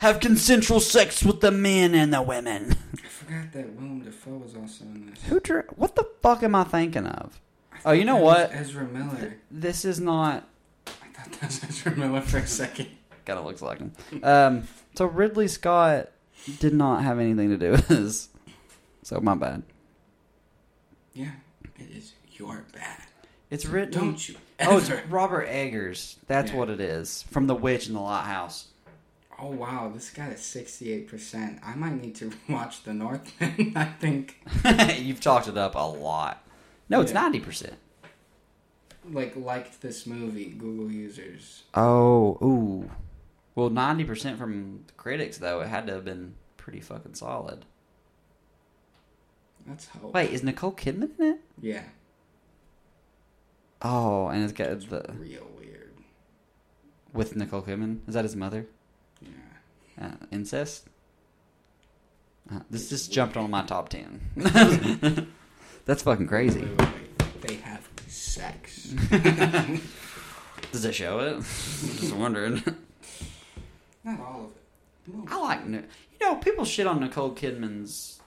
have consensual sex with the men and the women?" I forgot that Willem Dafoe was also in this. Who? Dr- what the fuck am I thinking of? Oh, you know what? Ezra Miller. This is not. I thought that was Ezra Miller for a second. Kind of looks like him. Um, so Ridley Scott did not have anything to do with this. So my bad. Yeah, it is your bad. It's written. Don't you Oh, it's. Robert Eggers. That's Yeah. what it is from The Witch in the Lighthouse. Oh wow, this guy is sixty-eight percent. I might need to (laughs) watch The Northman. I think (laughs) You've talked it up a lot. No, it's Yeah. ninety percent. like liked this movie. Google users. Oh, ooh. Well, ninety percent from the critics though. It had to have been pretty fucking solid. Let's hope. Wait, is Nicole Kidman in it? Yeah, Oh, and it's got the real weird. with Nicole Kidman. Is that his mother? Yeah. Uh, incest. Uh, this just jumped on my top ten. (laughs) (laughs) That's fucking crazy. Wait, wait, wait. They have sex. (laughs) Does it show it? I'm just wondering. Not all of it. Most. I like you know people shit on Nicole Kidman's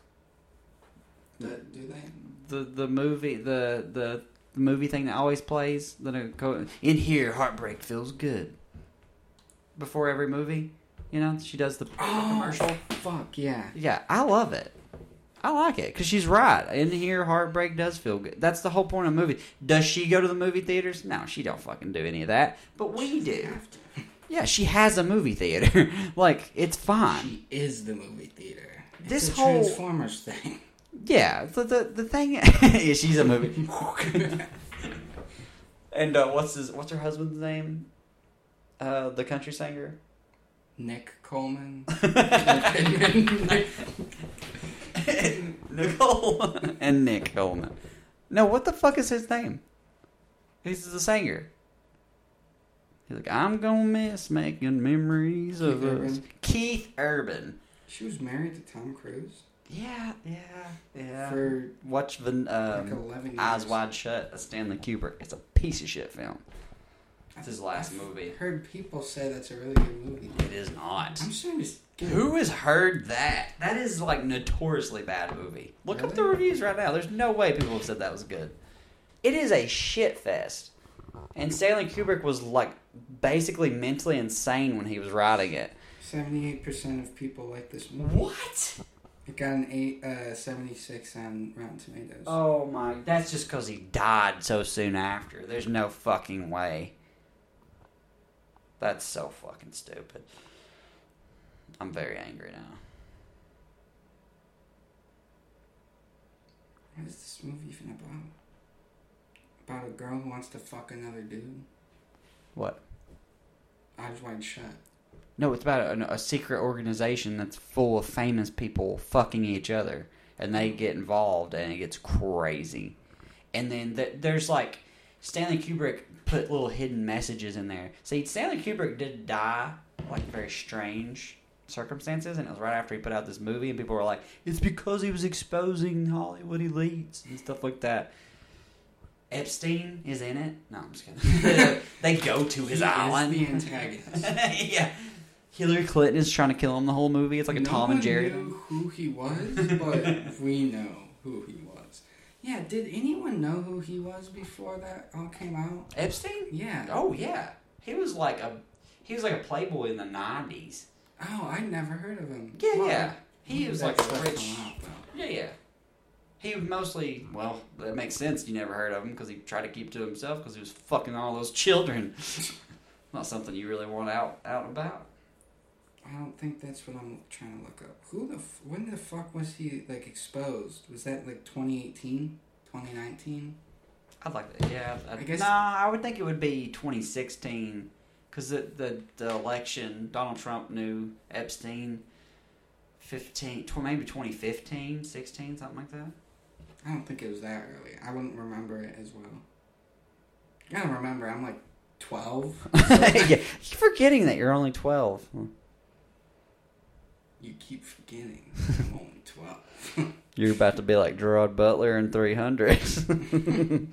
Do, do they? the the movie the the, the movie thing that always plays the Nicole, in here heartbreak feels good before every movie. You know she does the oh, commercial. Fuck yeah. Yeah, I love it. I like it because she's right. In here, heartbreak does feel good. That's the whole point of the movie. Does she go to the movie theaters? No, she don't fucking do any of that. But we do. (laughs) Yeah, she has a movie theater. (laughs) like it's fine. She is the movie theater. It's This whole- Transformers thing. Yeah, the the, the thing. (laughs) yeah, she's a movie. and uh, what's his? What's her husband's name? Uh, the country singer. Nick Coleman. (laughs) Nicole (laughs) and Nick Coleman. No, what the fuck is his name? He's the singer. He's like, I'm gonna miss making memories of Keith us. Urban. Keith Urban. she was married to Tom Cruise Yeah, yeah, yeah. for Watch the like um, 11 years. Eyes Wide Shut, a Stanley Kubrick. It's a piece of shit film. It's his last I've movie. heard people say that's a really good movie. It is not. I'm starting to get Who has heard that? That is like notoriously bad movie. Look up the reviews right now. There's no way people have said that was good. It is a shit fest. And Stanley Kubrick was like basically mentally insane when he was writing it. 78% of people like this movie. What? It got an eight, uh, 76 on Rotten Tomatoes. Oh my! That's just because he died so soon after. There's no fucking way. That's so fucking stupid. I'm very angry now. What is this movie even about? About a girl who wants to fuck another dude? What? Eyes wide shut. No, it's about a, a secret organization that's full of famous people fucking each other, and they get involved, and it gets crazy. And then th- there's like Stanley Kubrick put little hidden messages in there. See, Stanley Kubrick did die like very strange circumstances, and it was right after he put out this movie, and people were like, "It's because he was exposing Hollywood elites and stuff like that." Epstein is in it. No, I'm just kidding. (laughs) they go to his He is island. the antagonist. (laughs) yeah. Hillary Clinton is trying to kill him the whole movie. It's like a no Tom and Jerry. knew who he was, (laughs) but we know who he was. Yeah, did anyone know who he was before that all came out? Epstein? Yeah. Oh yeah. He was like a he was like a playboy in the nineties. Oh, I never heard of him. Yeah, Well, yeah. He was like a rich. out. Yeah, yeah. He was mostly, well, that makes sense. You never heard of him because he tried to keep to himself because he was fucking all those children. (laughs) Not something you really want out out about. I don't think that's what I'm trying to look up. Who the f- when the fuck was he like exposed? Was that like 2018, 2019? I'd like that. Yeah, I, I guess- No, I would think it would be 2016 because the, the the election, Donald Trump knew Epstein. 15, tw- maybe 2015, 16, something like that. I don't think it was that early. I wouldn't remember it as well. I don't remember, I'm like 12. (laughs) yeah, you're forgetting that you're only 12. You keep forgetting. (laughs) I'm only 12. (laughs) You're about to be like Gerard Butler in 300. (laughs)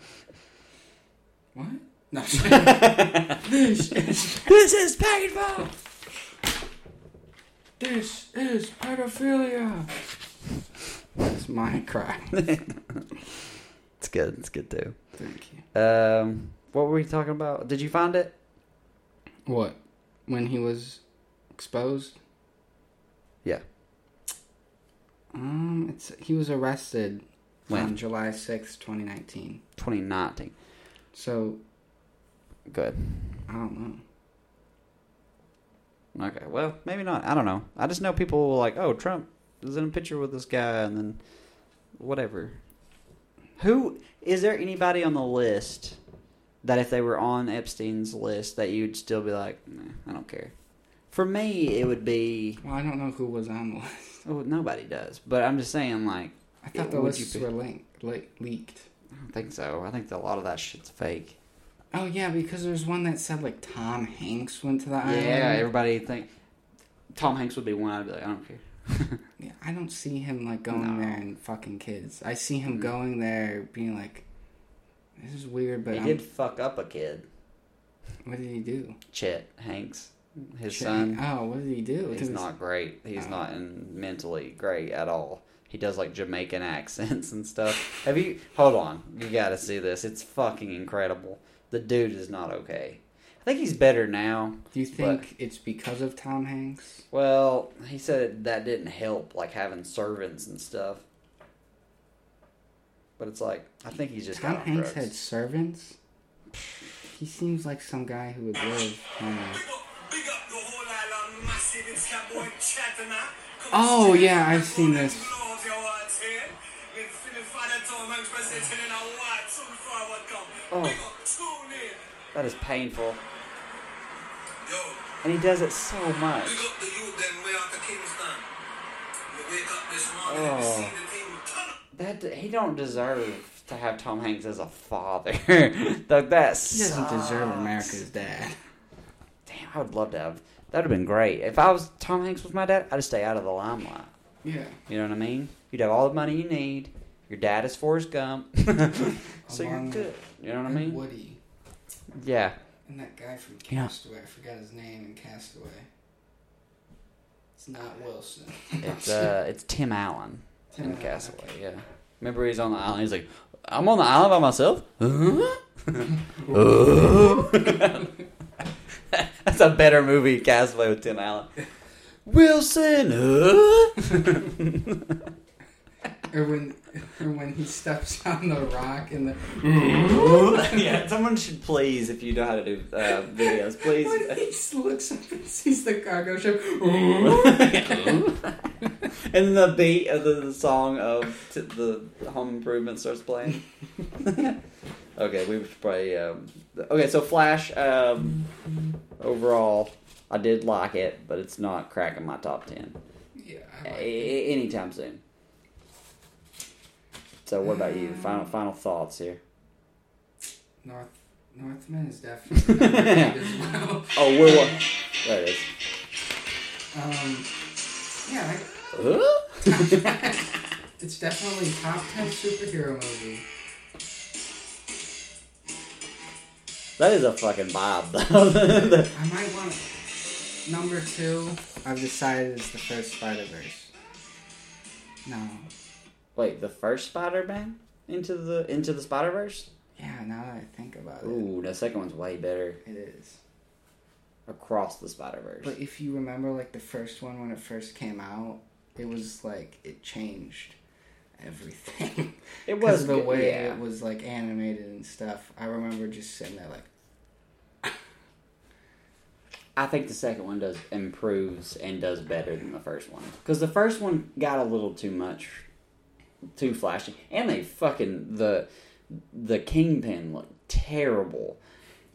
what? No. this is this is painful. this is pedophilia. That's my cry. It's good. It's good too. Thank you. Um, what were we talking about? Did you find it? What? When he was exposed? Yeah. Um, it's he was arrested When? on July sixth, 2019. 2019. So, Good. I don't know. Okay. Well, maybe not. I don't know. I just know people were like, "Oh, Trump is in a picture with this guy," and then whatever. Who is there anybody on the list that if they were on Epstein's list that you'd still be like, nah, I don't care. For me, it would be. Well, I don't know who was on the list. (laughs) Oh, nobody does. But I'm just saying, like, I thought the lists were linked, le- leaked. I don't think so. I think a lot of that shit's fake. Oh yeah, because there's one that said like Tom Hanks went to the island. Yeah, everybody think Tom Hanks would be one. I'd be like, I don't care. (laughs) Yeah, I don't see him like going No. there and fucking kids. I see him Mm. going there being like, "This is weird," but he I'm- did fuck up a kid, What did he do? Chet Hanks, his son. Oh, what did he do? He's his- not great. He's Oh. not in mentally great at all. He does like Jamaican (laughs) accents and stuff. Have you? Hold on, you got to see this. It's fucking incredible. The dude is not okay. I think he's better now. Do you think it's because of Tom Hanks? Well, he said that didn't help, like having servants and stuff. But it's like I think he's just Tom Hanks drugs. had servants. He seems like some guy who would live homeless. A white, soon forward come. Oh. Big up, tune in. That is painful, and he does it so much. big up the youth them way out of Kingston. You wake up this morning Oh. and you oh. see the thing turn up. That he don't deserve to have Tom Hanks as a father. (laughs) like that. He doesn't deserve. America's dad. Damn, I would love to have. That would have been great. If I was Tom Hanks was my dad, I'd stay out of the limelight. Yeah. You know what I mean? You'd have all the money you need. Your dad is Forrest Gump, (laughs) so you're good. You know what I mean? Woody. Yeah. And that guy from Yeah. Castaway. I forgot his name in Castaway. It's not Wilson. It's uh, it's Tim Allen Tim in Allen, Castaway. okay. Yeah. Remember he's on the island. He's like, I'm on the island by myself. Huh? (laughs) (laughs) That's a better movie, Castaway with Tim Allen. Wilson. Huh? (laughs) Or when, or when he steps on the rock and the. (laughs) yeah, someone should please, if you know how to do uh, videos, (laughs) please. When he looks up and sees the cargo ship. and the beat of the, the song of t- the Home Improvement starts playing. Okay, we should probably. Um, okay, so Flash. Um, overall, I did like it, but it's not cracking my top ten yeah, like a- anytime soon. So, what about you? Final final thoughts here. North Northman is definitely (laughs) as well. Oh, we're what? There it is. Um, yeah, I, Huh? (laughs) it's definitely top ten superhero movie. That is a fucking bob. though. (laughs) I might want number two. I've decided is the first Spider Verse. No, Wait, the first Spider-Man into the into the Spider Verse? yeah. Now that I think about it. Ooh, the second one's way better. it, it is. Across the Spider Verse. But if you remember, like the first one when it first came out, it was like it changed everything. It (laughs) 'Cause was the good, way yeah. it was like animated and stuff. I remember just sitting there like, I think the second one does improves and does better than the first one because the first one got a little too much, too flashy, and they fucking the the kingpin looked terrible,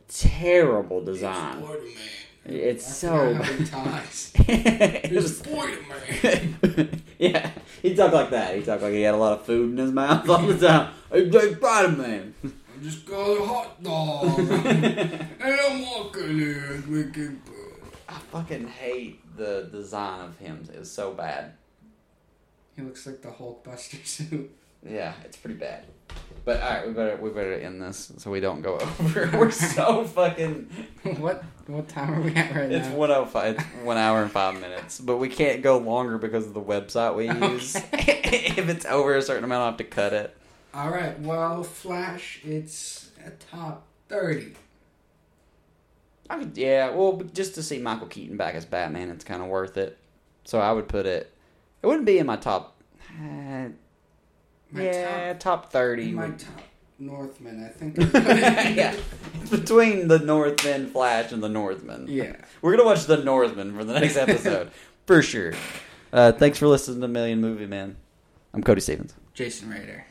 terrible design. Spider-Man. It's I so. forgot how (laughs) (laughs) he talks. it was Spider-Man. yeah, he talked like that. He talked like he had a lot of food in his mouth all the time. (laughs) Hey, Spider Man. I just got a hot dog. (laughs) and I'm walking in making I fucking hate the design of him. It was so bad. He looks like the Hulkbuster (laughs) suit. Yeah, it's pretty bad. But all right, we better we better end this so we don't go over. We're so fucking. what what time are we at right now? It's now? one oh five, one hour and five minutes, but we can't go longer because of the website we use. (laughs) if it's over a certain amount, I have to cut it. All right. Well, Flash, it's a top thirty. I could, yeah, well, just to see Michael Keaton back as Batman, it's kind of worth it. So I would put it. It wouldn't be in my top. Uh, My yeah, top, thirty. My would- top Northman, I think. I put it. yeah, (laughs) between the Northman Flash and the Northman. Yeah. We're gonna watch the Northman for the next (laughs) episode for sure. Uh, thanks for listening to Million Movie Man. I'm Cody Stevens. Jason Rader.